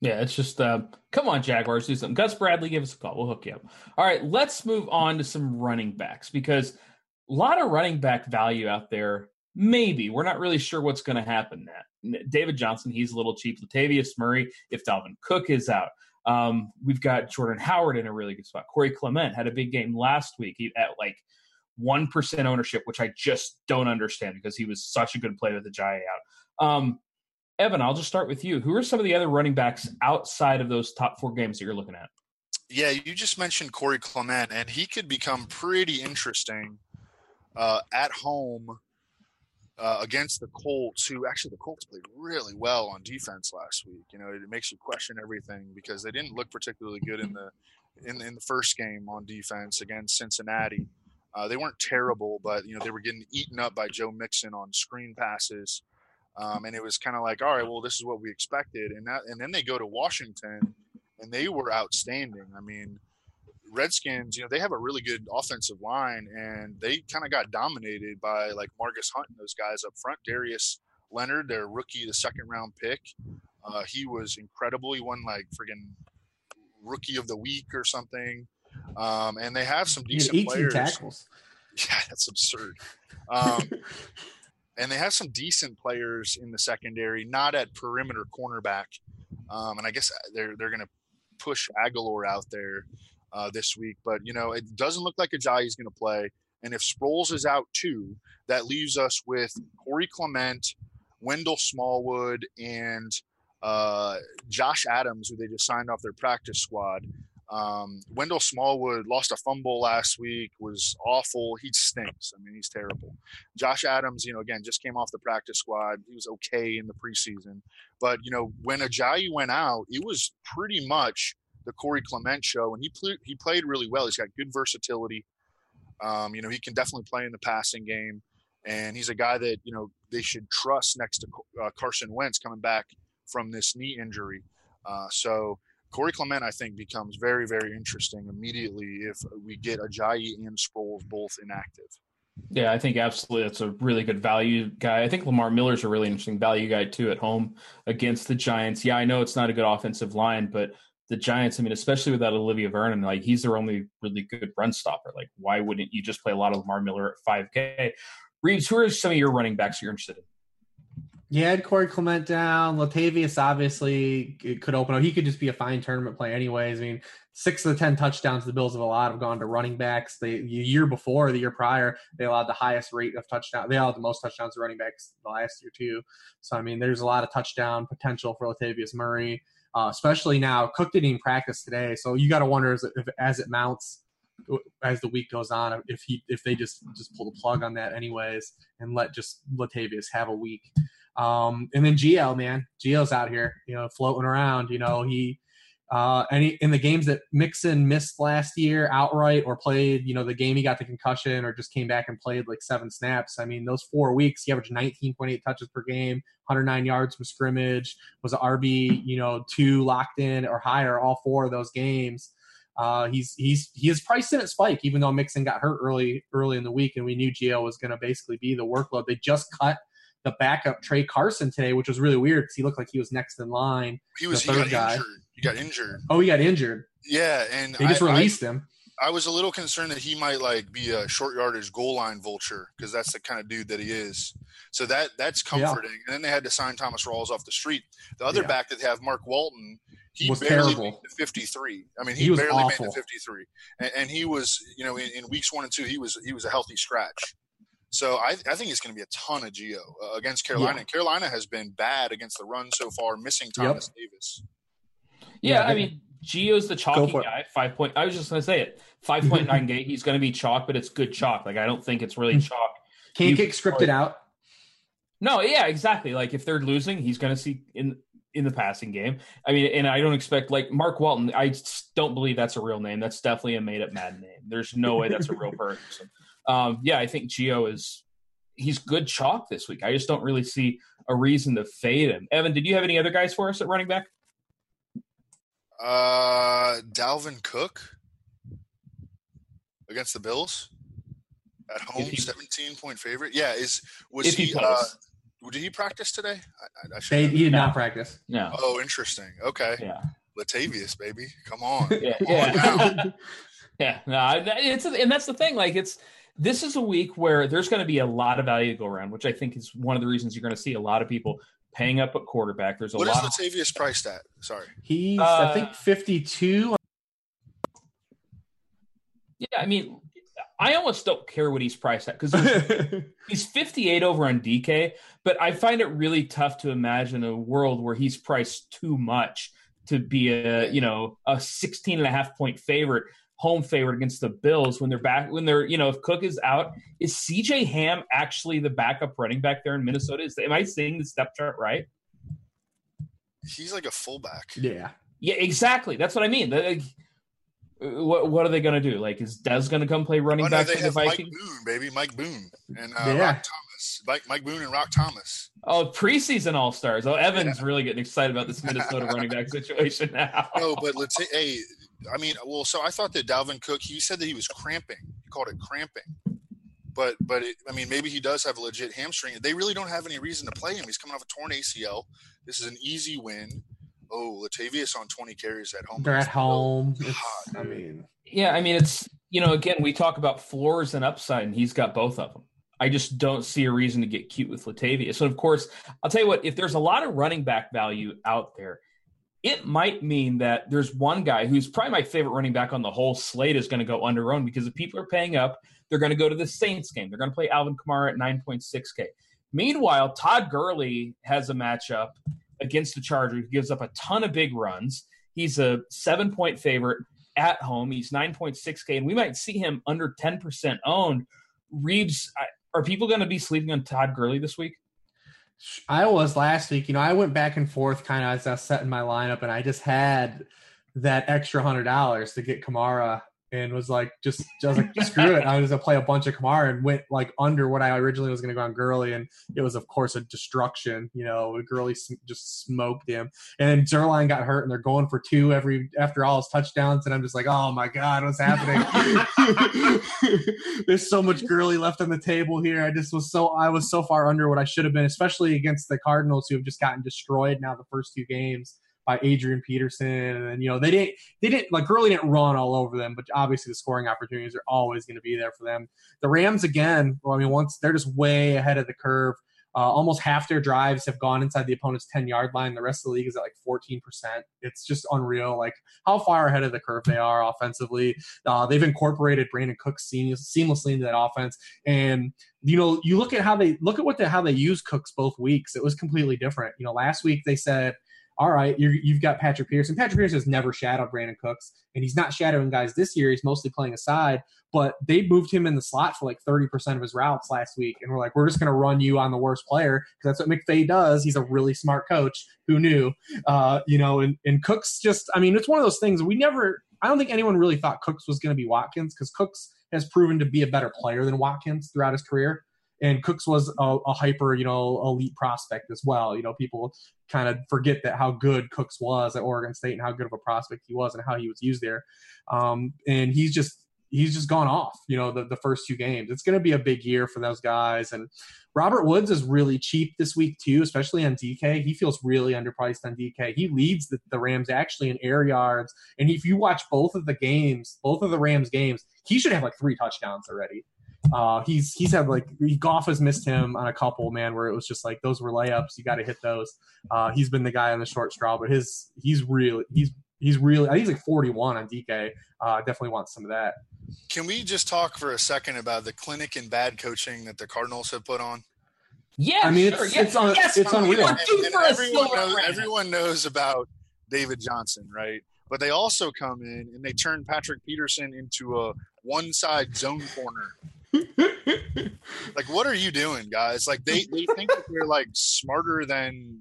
Yeah, it's just uh, come on, Jaguars, do something. Gus Bradley, give us a call. We'll hook you up. All right, let's move on to some running backs because a lot of running back value out there Maybe. We're not really sure what's going to happen. That David Johnson, he's a little cheap. Latavius Murray, if Dalvin Cook is out. Um, we've got Jordan Howard in a really good spot. Corey Clement had a big game last week at like 1% ownership, which I just don't understand because he was such a good player with the Jaya out. Um, Evan, I'll just start with you. Who are some of the other running backs outside of those top four games that you're looking at? Yeah, you just mentioned Corey Clement, and he could become pretty interesting uh, at home uh, against the Colts, who actually the Colts played really well on defense last week. You know, it makes you question everything because they didn't look particularly good in the in, in the first game on defense against Cincinnati. Uh, they weren't terrible, but you know they were getting eaten up by Joe Mixon on screen passes, um, and it was kind of like, all right, well, this is what we expected, and that, and then they go to Washington, and they were outstanding. I mean, Redskins, you know, they have a really good offensive line, and they kind of got dominated by like Margus Hunt and those guys up front. Darius Leonard, their rookie, the second round pick, uh, he was incredible. He won like friggin' rookie of the week or something. Um, and they have some decent players. Tackles. Yeah, that's absurd. Um, and they have some decent players in the secondary, not at perimeter cornerback. Um, and I guess they're they're going to push Agholor out there uh, this week. But you know, it doesn't look like Ajayi is going to play. And if Sproles is out too, that leaves us with Corey Clement, Wendell Smallwood, and uh, Josh Adams, who they just signed off their practice squad. Um, Wendell Smallwood lost a fumble last week, was awful. He stinks. I mean, he's terrible. Josh Adams, you know, again, just came off the practice squad. He was okay in the preseason. But, you know, when Ajayi went out, it was pretty much the Corey Clement show, and he, pl- he played really well. He's got good versatility. Um, you know, he can definitely play in the passing game. And he's a guy that, you know, they should trust next to uh, Carson Wentz coming back from this knee injury. Uh, so, Corey Clement, I think, becomes very, very interesting immediately if we get Ajayi and Sproles both inactive. Yeah, I think absolutely that's a really good value guy. I think Lamar Miller's a really interesting value guy too at home against the Giants. Yeah, I know it's not a good offensive line, but the Giants, I mean, especially without Olivier Vernon, like he's their only really good run stopper. Like, why wouldn't you just play a lot of Lamar Miller at 5K? Reeves, who are some of your running backs you're interested in? Had Corey Clement down. Latavius obviously could open up. He could just be a fine tournament play, anyways. I mean, six of the ten touchdowns the Bills have allowed have gone to running backs. The year before, the year prior, they allowed the highest rate of touchdown. They allowed the most touchdowns to running backs the last year too. So I mean, there's a lot of touchdown potential for Latavius Murray, uh, especially now. Cook didn't even practice today, so you got to wonder as it, if, as it mounts as the week goes on if he if they just just pull the plug on that anyways and let just Latavius have a week. Um, and then GL man, Gio's out here, you know, floating around. You know, he uh, any in the games that Mixon missed last year outright or played, you know, the game he got the concussion or just came back and played like seven snaps. I mean, those four weeks he averaged 19.8 touches per game, 109 yards from scrimmage, was an RB, you know, two locked in or higher all four of those games. Uh, he's he's he is priced in at spike, even though Mixon got hurt early early in the week, and we knew Gio was going to basically be the workload. They just cut the backup Tra Carson today, which was really weird because he looked like he was next in line. He was the third guy. Injured. He got injured. Oh, he got injured. Yeah, and they just I, released I, him. I was a little concerned that he might like be a short yardage goal line vulture because that's the kind of dude that he is. So that that's comforting. Yeah. And then they had to sign Thomas Rawls off the street. The other yeah. back that they have Mark Walton. He was barely terrible. made the 53. I mean, he, he barely awful. made the 53, and, and, he was, you know, in, in weeks one and two, he was he was a healthy scratch. So I, I think it's going to be a ton of Gio uh, against Carolina. Yeah. Carolina has been bad against the run so far, missing Thomas yep. Davis. Yeah, yeah I mean, Gio's the chalky guy. Five point. I was just going to say it. Five point nine gate. He's going to be chalk, but it's good chalk. Like I don't think it's really hmm. chalk. Can't you, get scripted out. No, yeah, exactly. Like if they're losing, he's going to see in in the passing game. I mean, and I don't expect like Mark Walton. I don't believe that's a real name. That's definitely a made up mad name. There's no way that's a real person um, yeah, I think Geo is he's good chalk this week. I just don't really see a reason to fade him. Evan, did you have any other guys for us at running back? Uh, Dalvin Cook against the Bills at home, he, seventeen point favorite. Yeah, is was he? he uh, did he practice today? I, I they, he did not practice. No. Oh, interesting. Okay. Yeah. Latavius, baby, come on. yeah. Come yeah. On yeah. No, it's and that's the thing. Like it's this is a week where there's going to be a lot of value to go around, which I think is one of the reasons you're going to see a lot of people paying up at quarterback. There's a what lot. What is Latavius priced at? Sorry, he's uh, I think 52. Yeah, I mean, I almost don't care what he's priced at because he's, he's 58 over on DK, but I find it really tough to imagine a world where he's priced too much to be a you know a 16 and a half point favorite home favorite against the Bills when they're back when they're you know if Cook is out is CJ Ham actually the backup running back there in Minnesota? Is am I seeing the step chart right? He's like a fullback. Yeah. Yeah exactly. That's what I mean. Like, what what are they going to do? Like is Dez going to come play running oh, no, back for the Vikings Mike Boone baby Mike Boone and uh, yeah. Roc Thomas. Mike, Mike Boone and Roc Thomas. Oh, preseason All Stars. Oh, Evan's yeah. really getting excited about this Minnesota running back situation now. No, but let's say, hey, I mean, well, so I thought that Dalvin Cook. He said that he was cramping. He called it cramping. But but it, I mean, maybe he does have a legit hamstring. They really don't have any reason to play him. He's coming off a torn ACL. This is an easy win. Oh, Latavius on twenty carries at home. They're at home. I mean, yeah, I mean, it's you know, again, we talk about floors and upside, and he's got both of them. I just don't see a reason to get cute with Latavius. So, of course, I'll tell you what, if there's a lot of running back value out there, it might mean that there's one guy who's probably my favorite running back on the whole slate is going to go under owned because if people are paying up, They're going to go to the Saints game. They're going to play Alvin Kamara at 9.6K. Meanwhile, Todd Gurley has a matchup against the Chargers. He gives up a ton of big runs. He's a seven point favorite at home. He's 9.6K, and we might see him under 10% owned. Reeves, are people going to be sleeping on Todd Gurley this week? I was last week. You know, I went back and forth kind of as I was setting my lineup, and I just had that extra hundred dollars to get Kamara and was like, just, just like, screw it. I was gonna play a bunch of Kamara and went like under what I originally was gonna go on Gurley, and it was of course a destruction. You know, Gurley just smoked him, and then Zuerlein got hurt, and they're going for two every after all his touchdowns, and I'm just like, oh my god, what's happening? There's so much Gurley left on the table here. I just was so I was so far under what I should have been, especially against the Cardinals who have just gotten destroyed now the first two games by Adrian Peterson, and you know they didn't they didn't like Gurley didn't run all over them, but obviously the scoring opportunities are always going to be there for them. The Rams again, well, I mean, once they're just way ahead of the curve. Uh, almost half their drives have gone inside the opponent's 10 yard line. The rest of the league is at like 14%. It's just unreal, like how far ahead of the curve they are offensively. Uh, they've incorporated Brandin Cooks seamlessly into that offense. And, you know, you look at how they look at what the, how they use Cooks both weeks. It was completely different. You know, last week they said, all right, you have got Patrick Peterson. Patrick Peterson has never shadowed Brandin Cooks, and he's not shadowing guys this year. He's mostly playing aside, but they moved him in the slot for like 30% of his routes last week. And we're like, we're just going to run you on the worst player because that's what McVay does. He's a really smart coach. Who knew? Uh, you know, and, and Cooks just, I mean, it's one of those things we never, I don't think anyone really thought Cooks was going to be Watkins because Cooks has proven to be a better player than Watkins throughout his career and Cooks was a, a, hyper, you know, elite prospect as well. You know, people kind of forget that how good Cooks was at Oregon State and how good of a prospect he was and how he was used there. Um, and he's just he's just gone off. You know, the the first two games. It's going to be a big year for those guys. And Robert Woods is really cheap this week too, especially on DK. He feels really underpriced on DK. He leads the, the Rams actually in air yards. And if you watch both of the games, both of the Rams games, he should have like three touchdowns already. Uh, he's he's had like Goff has missed him on a couple, man, where it was just like those were layups. You got to hit those. Uh, he's been the guy on the short straw, but his he's really he's he's really I think he's like 41 on DK. Uh, definitely want some of that. Can we just talk for a second about the clinic and bad coaching that the Cardinals have put on? Yeah, I mean it's sure. it's on yes, it's unreal. And, and everyone, knows, everyone knows about David Johnson, right? But they also come in and they turn Patrick Peterson into a one side zone corner like, what are you doing, guys? Like, they, they think that they're like smarter than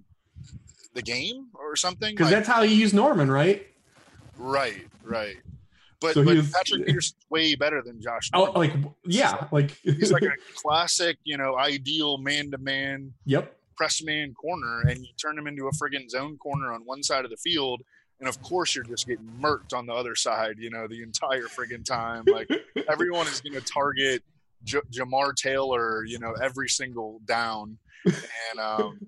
the game or something. Because like, that's how you use Norman, right? Right, right. But, so but was, Patrick Peterson's way better than Josh. Oh, like yeah, like he's like a classic, you know, ideal man to man. Yep. Press man corner, and you turn him into a friggin' zone corner on one side of the field, and of course you're just getting murked on the other side. You know, the entire friggin' time. Like everyone is going to target J- Jamar Taylor, you know, every single down. And um,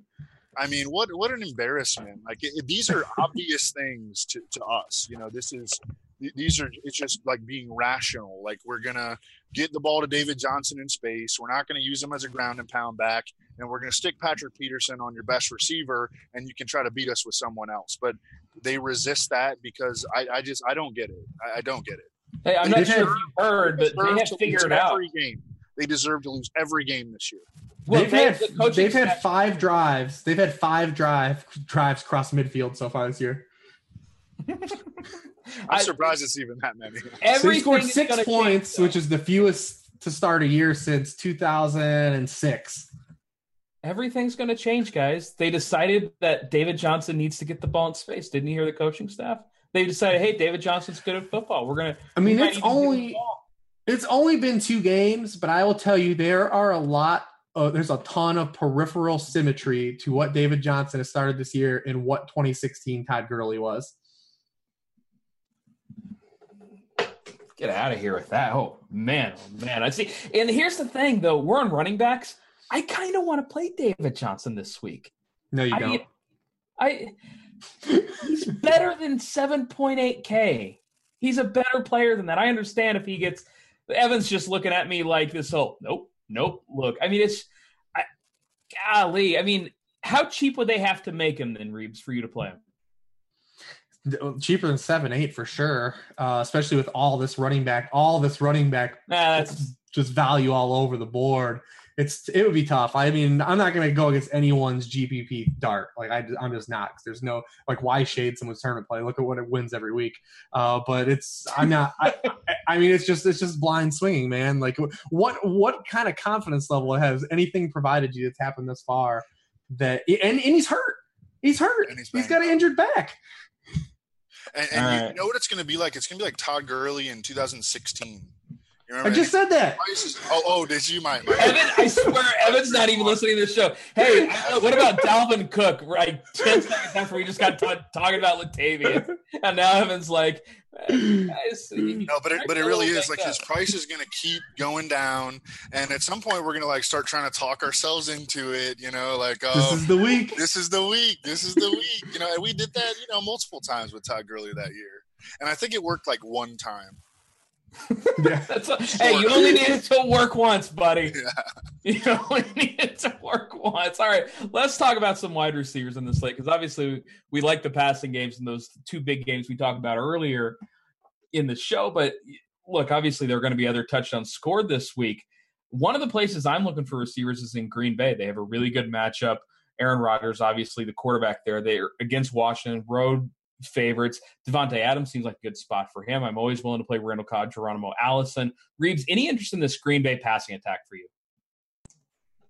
I mean, what what an embarrassment! Like it, these are obvious things to, to us. You know, this is these are it's just like being rational. Like we're gonna get the ball to David Johnson in space. We're not gonna use him as a ground and pound back, and we're gonna stick Patrick Peterson on your best receiver, and you can try to beat us with someone else. But they resist that because I, I just I don't get it. I, I don't get it. Hey, I'm not sure if you heard, but they have figured it out. Every game. They deserve to lose every game this year. Well, they've had the they've had five drives. They've had five drive drives across midfield so far this year. I'm surprised it's even that many. So he scored six points, change, which is the fewest to start a year since 2006. Everything's going to change, guys. They decided that David Johnson needs to get the ball in space. Didn't you hear the coaching staff? They decided, hey, David Johnson's good at football. We're gonna. I mean, it's only it's only been two games, but I will tell you there are a lot. Of, there's a ton of peripheral symmetry to what David Johnson has started this year and what 2016 Todd Gurley was. Get out of here with that. Oh man, oh man. I see. And here's the thing, though. We're on running backs. I kind of want to play David Johnson this week. No, you don't. I he's better than 7.8k. He's a better player than that. I understand if he gets Evan's just looking at me like this whole nope, nope. Look, I mean, it's I, golly. I mean, how cheap would they have to make him then, Reeves, for you to play him? Cheaper than seven eight for sure uh, especially with all this running back all this running back nah, that's just value all over the board. It's it would be tough. I mean, I'm not going to go against anyone's GPP dart. Like I, I'm just not. There's no like why shade someone's tournament play. Look at what it wins every week. Uh, but it's I'm not. I, I mean, it's just it's just blind swinging, man. Like what what kind of confidence level has anything provided you that's happened this far? That and and he's hurt. He's hurt. he's, he's got an injured back. And, and you know what it's going to be like? It's going to be like Todd Gurley in 2016. I just said that. Oh, oh, did you? My, my Evan, I swear, Evan's not even listening to the show. Hey, what about Dalvin Cook? Right, ten seconds after we just got t- talking about Latavius, and now Evan's like, guys, mm. no, but it, but it really is like up. his price is going to keep going down, and at some point we're going to like start trying to talk ourselves into it. You know, like oh, this is the week. This is the week. This is the week. You know, and we did that you know multiple times with Todd Gurley that year, and I think it worked like one time yeah. A, hey, you only need it to work once, buddy. Yeah. You only need it to work once. All right, let's talk about some wide receivers in this slate because obviously we like the passing games in those two big games we talked about earlier in the show. But look, obviously there are going to be other touchdowns scored this week. One of the places I'm looking for receivers is in Green Bay. They have a really good matchup. Aaron Rodgers, obviously the quarterback there. They're against Washington, road favorites. Davante Adams seems like a good spot for him. I'm always willing to play Randall Cobb, Geronimo Allison. Reeves, any interest in this Green Bay passing attack for you?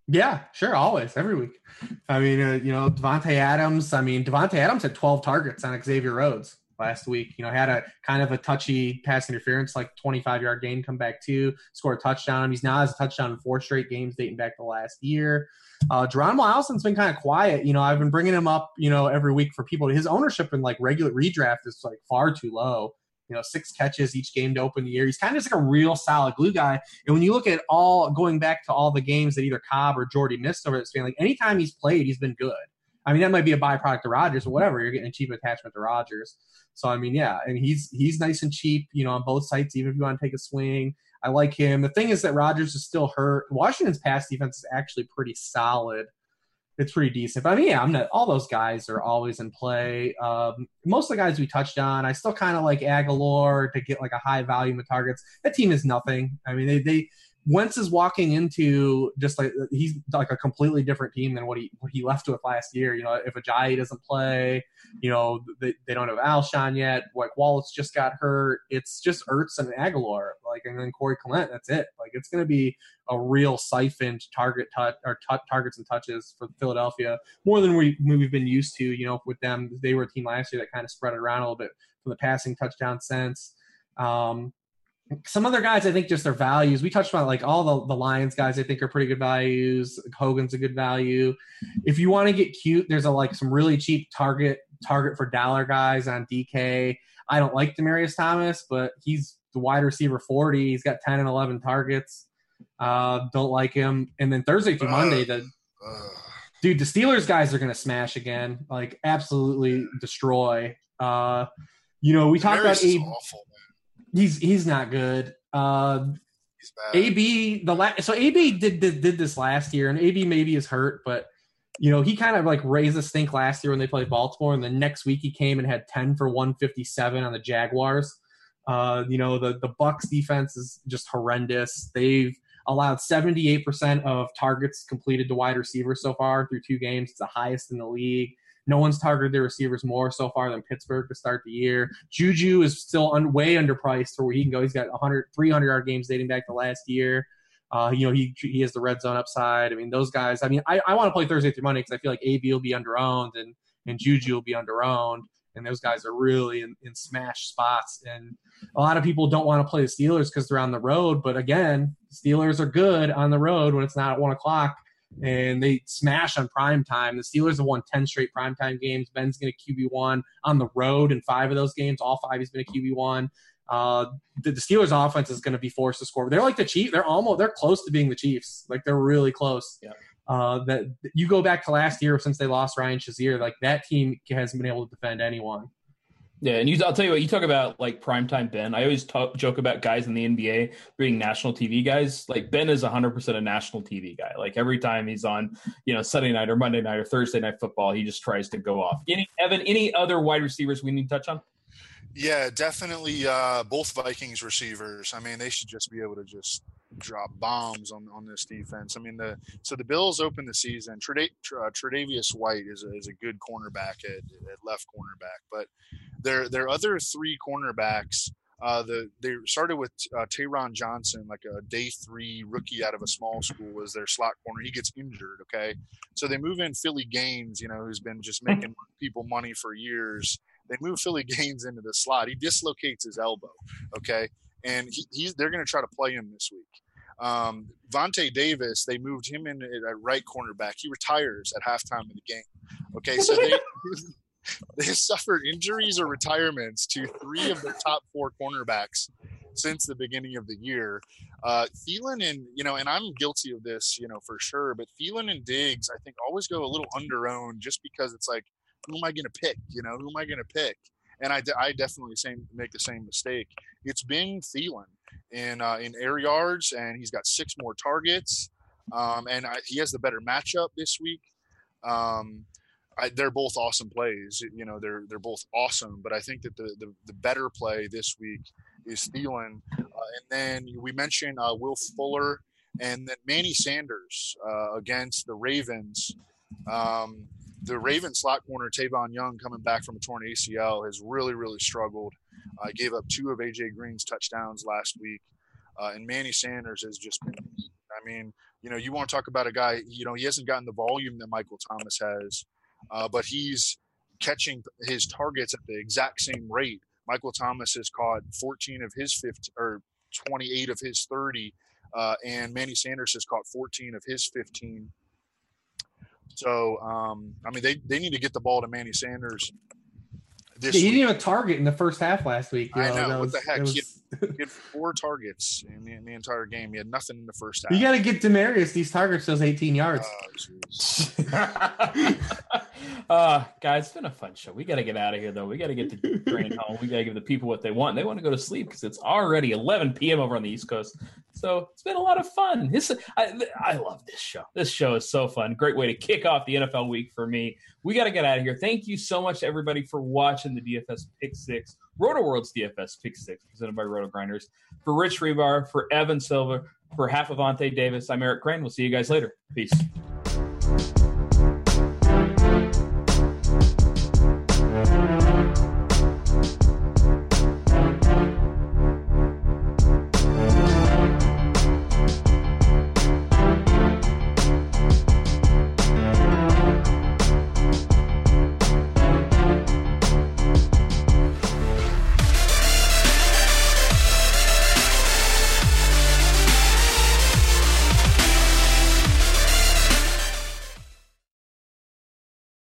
Yeah, sure, always, every week. I mean, uh, you know, Davante Adams. I mean, Davante Adams had 12 targets on Xavier Rhodes last week. You know, had a kind of a touchy pass interference, like 25 yard gain, come back to score a touchdown. He's now has a touchdown in four straight games dating back to last year. Uh, Geronimo Allison's been kind of quiet. You know, I've been bringing him up, you know, every week for people. His ownership in like regular redraft is like far too low. You know, six catches each game to open the year. He's kind of just like a real solid glue guy. And when you look at all going back to all the games that either Cobb or Jordy missed over this span, like anytime he's played, he's been good. I mean, that might be a byproduct of Rodgers, or whatever. You're getting a cheap attachment to Rodgers. So I mean, yeah, and he's he's nice and cheap, you know, on both sides. Even if you want to take a swing, I like him. The thing is that Rodgers is still hurt. Washington's pass defense is actually pretty solid. It's pretty decent. But I mean, yeah, I'm not. All those guys are always in play. Um, most of the guys we touched on, I still kind of like Agholor to get like a high volume of targets. That team is nothing. I mean, they they Wentz is walking into just like he's like a completely different team than what he what he left with last year. You know, if Ajayi doesn't play, you know they, they don't have Alshon yet. Like Wallace just got hurt. It's just Ertz and Agholor, like and then Corey Clement. That's it. Like it's going to be a real siphoned target touch or t- targets and touches for Philadelphia more than we we've been used to. You know, with them, they were a team last year that kind of spread it around a little bit from the passing touchdown sense. Um, some other guys, I think just their values. We touched on like all the, the Lions guys. I think are pretty good values. Hogan's a good value. If you want to get cute, there's a like some really cheap target target for dollar guys on DK. I don't like Demaryius Thomas, but he's the wide receiver 40. He's got 10 and 11 targets. Uh, don't like him. And then Thursday through Monday, the dude, the Steelers guys are going to smash again, like absolutely destroy. Uh, you know, we talked about a, awful, He's he's not good. Uh, he's AB the last so AB did, did did this last year, and AB maybe is hurt, but you know he kind of like raised a stink last year when they played Baltimore, and the next week he came and had ten for one fifty seven on the Jaguars. Uh, you know the the Bucs defense is just horrendous. They've allowed 78% of targets completed to wide receivers so far through two games. It's the highest in the league. No one's targeted their receivers more so far than Pittsburgh to start the year. Juju is still un, way underpriced for where he can go. He's got 100, 300 yard games dating back to last year. Uh, you know, he he has the red zone upside. I mean, those guys. I mean, I, I want to play Thursday through Monday because I feel like AB will be underowned and and Juju will be underowned, and those guys are really in, in smash spots. And a lot of people don't want to play the Steelers because they're on the road. But again, Steelers are good on the road when it's not at one o'clock and they smash on prime time. The Steelers have won 10 straight primetime games. Ben's going to QB1 on the road in five of those games. All five he's been a QB1. Uh, the, the, Steelers offense is going to be forced to score. They're like the Chiefs. They're almost they're close to being the Chiefs. Like they're really close. Yeah. Uh, that you go back to last year since they lost Ryan Shazier, like that team hasn't been able to defend anyone. Yeah, and you, I'll tell you what, you talk about like primetime Ben. I always talk, joke about guys in the NBA being national TV guys. Like Ben is 100% a national TV guy. Like every time he's on, you know, Sunday night or Monday night or Thursday night football, he just tries to go off. Any Evan, any other wide receivers we need to touch on? Yeah, definitely uh, both Vikings receivers. I mean, they should just be able to just drop bombs on on this defense. I mean, the so the Bills open the season. Treda- uh, Tre'Davious White is a, is a good cornerback at, at left cornerback, but their their other three cornerbacks. Uh, the they started with uh, Taron Johnson, like a day three rookie out of a small school, as their slot corner. He gets injured. Okay, so they move in Philly Gaines, you know, who's been just making people money for years. They move Philly Gaines into the slot. He dislocates his elbow. Okay, and he, he's they're going to try to play him this week. Um, Vontae Davis, they moved him in at right cornerback. He retires at halftime of the game. Okay, so they they suffered injuries or retirements to three of their top four cornerbacks since the beginning of the year. Uh, Thielen and you know, and I'm guilty of this, you know, for sure. But Thielen and Diggs, I think, always go a little under owned just because it's like, who am I going to pick? You know, who am I going to pick? And I, I definitely same make the same mistake. It's been Thielen in uh, in air yards, and he's got six more targets, um, and I, he has the better matchup this week. Um, I, they're both awesome plays. You know, they're they're both awesome, but I think that the the, the better play this week is Thielen, uh, and then we mentioned uh, Will Fuller, and then Manny Sanders uh, against the Ravens. Um, the Ravens slot corner Tavon Young coming back from a torn ACL has really really struggled. I uh, gave up two of AJ Green's touchdowns last week, uh, and Manny Sanders has just been. I mean, you know, you want to talk about a guy. You know, he hasn't gotten the volume that Michael Thomas has, uh, but he's catching his targets at the exact same rate. Michael Thomas has caught 14 of his 50 or 28 of his 30, uh, and Manny Sanders has caught 14 of his 15. So, um, I mean, they, they need to get the ball to Manny Sanders this he didn't even target in the first half last week. You know, I know. What was, the heck? Was... He, had, four targets in the, in the, entire game. He had nothing in the first half. You got to get Demaryius these targets, those 18 yards. Oh, uh, guys, it's been a fun show. We got to get out of here, though. We got to get the train home. We got to give the people what they want. They want to go to sleep because it's already 11 p.m. over on the East Coast. So it's been a lot of fun. This, I, I love this show. This show is so fun. Great way to kick off the NFL week for me. We got to get out of here. Thank you so much everybody for watching the DFS Pick Six, RotoWorld's DFS Pick Six, presented by RotoGrinders. For Rich Hribar, for Evan Silva, for half of Vontae Davis, I'm Eric Crane. We'll see you guys later. Peace.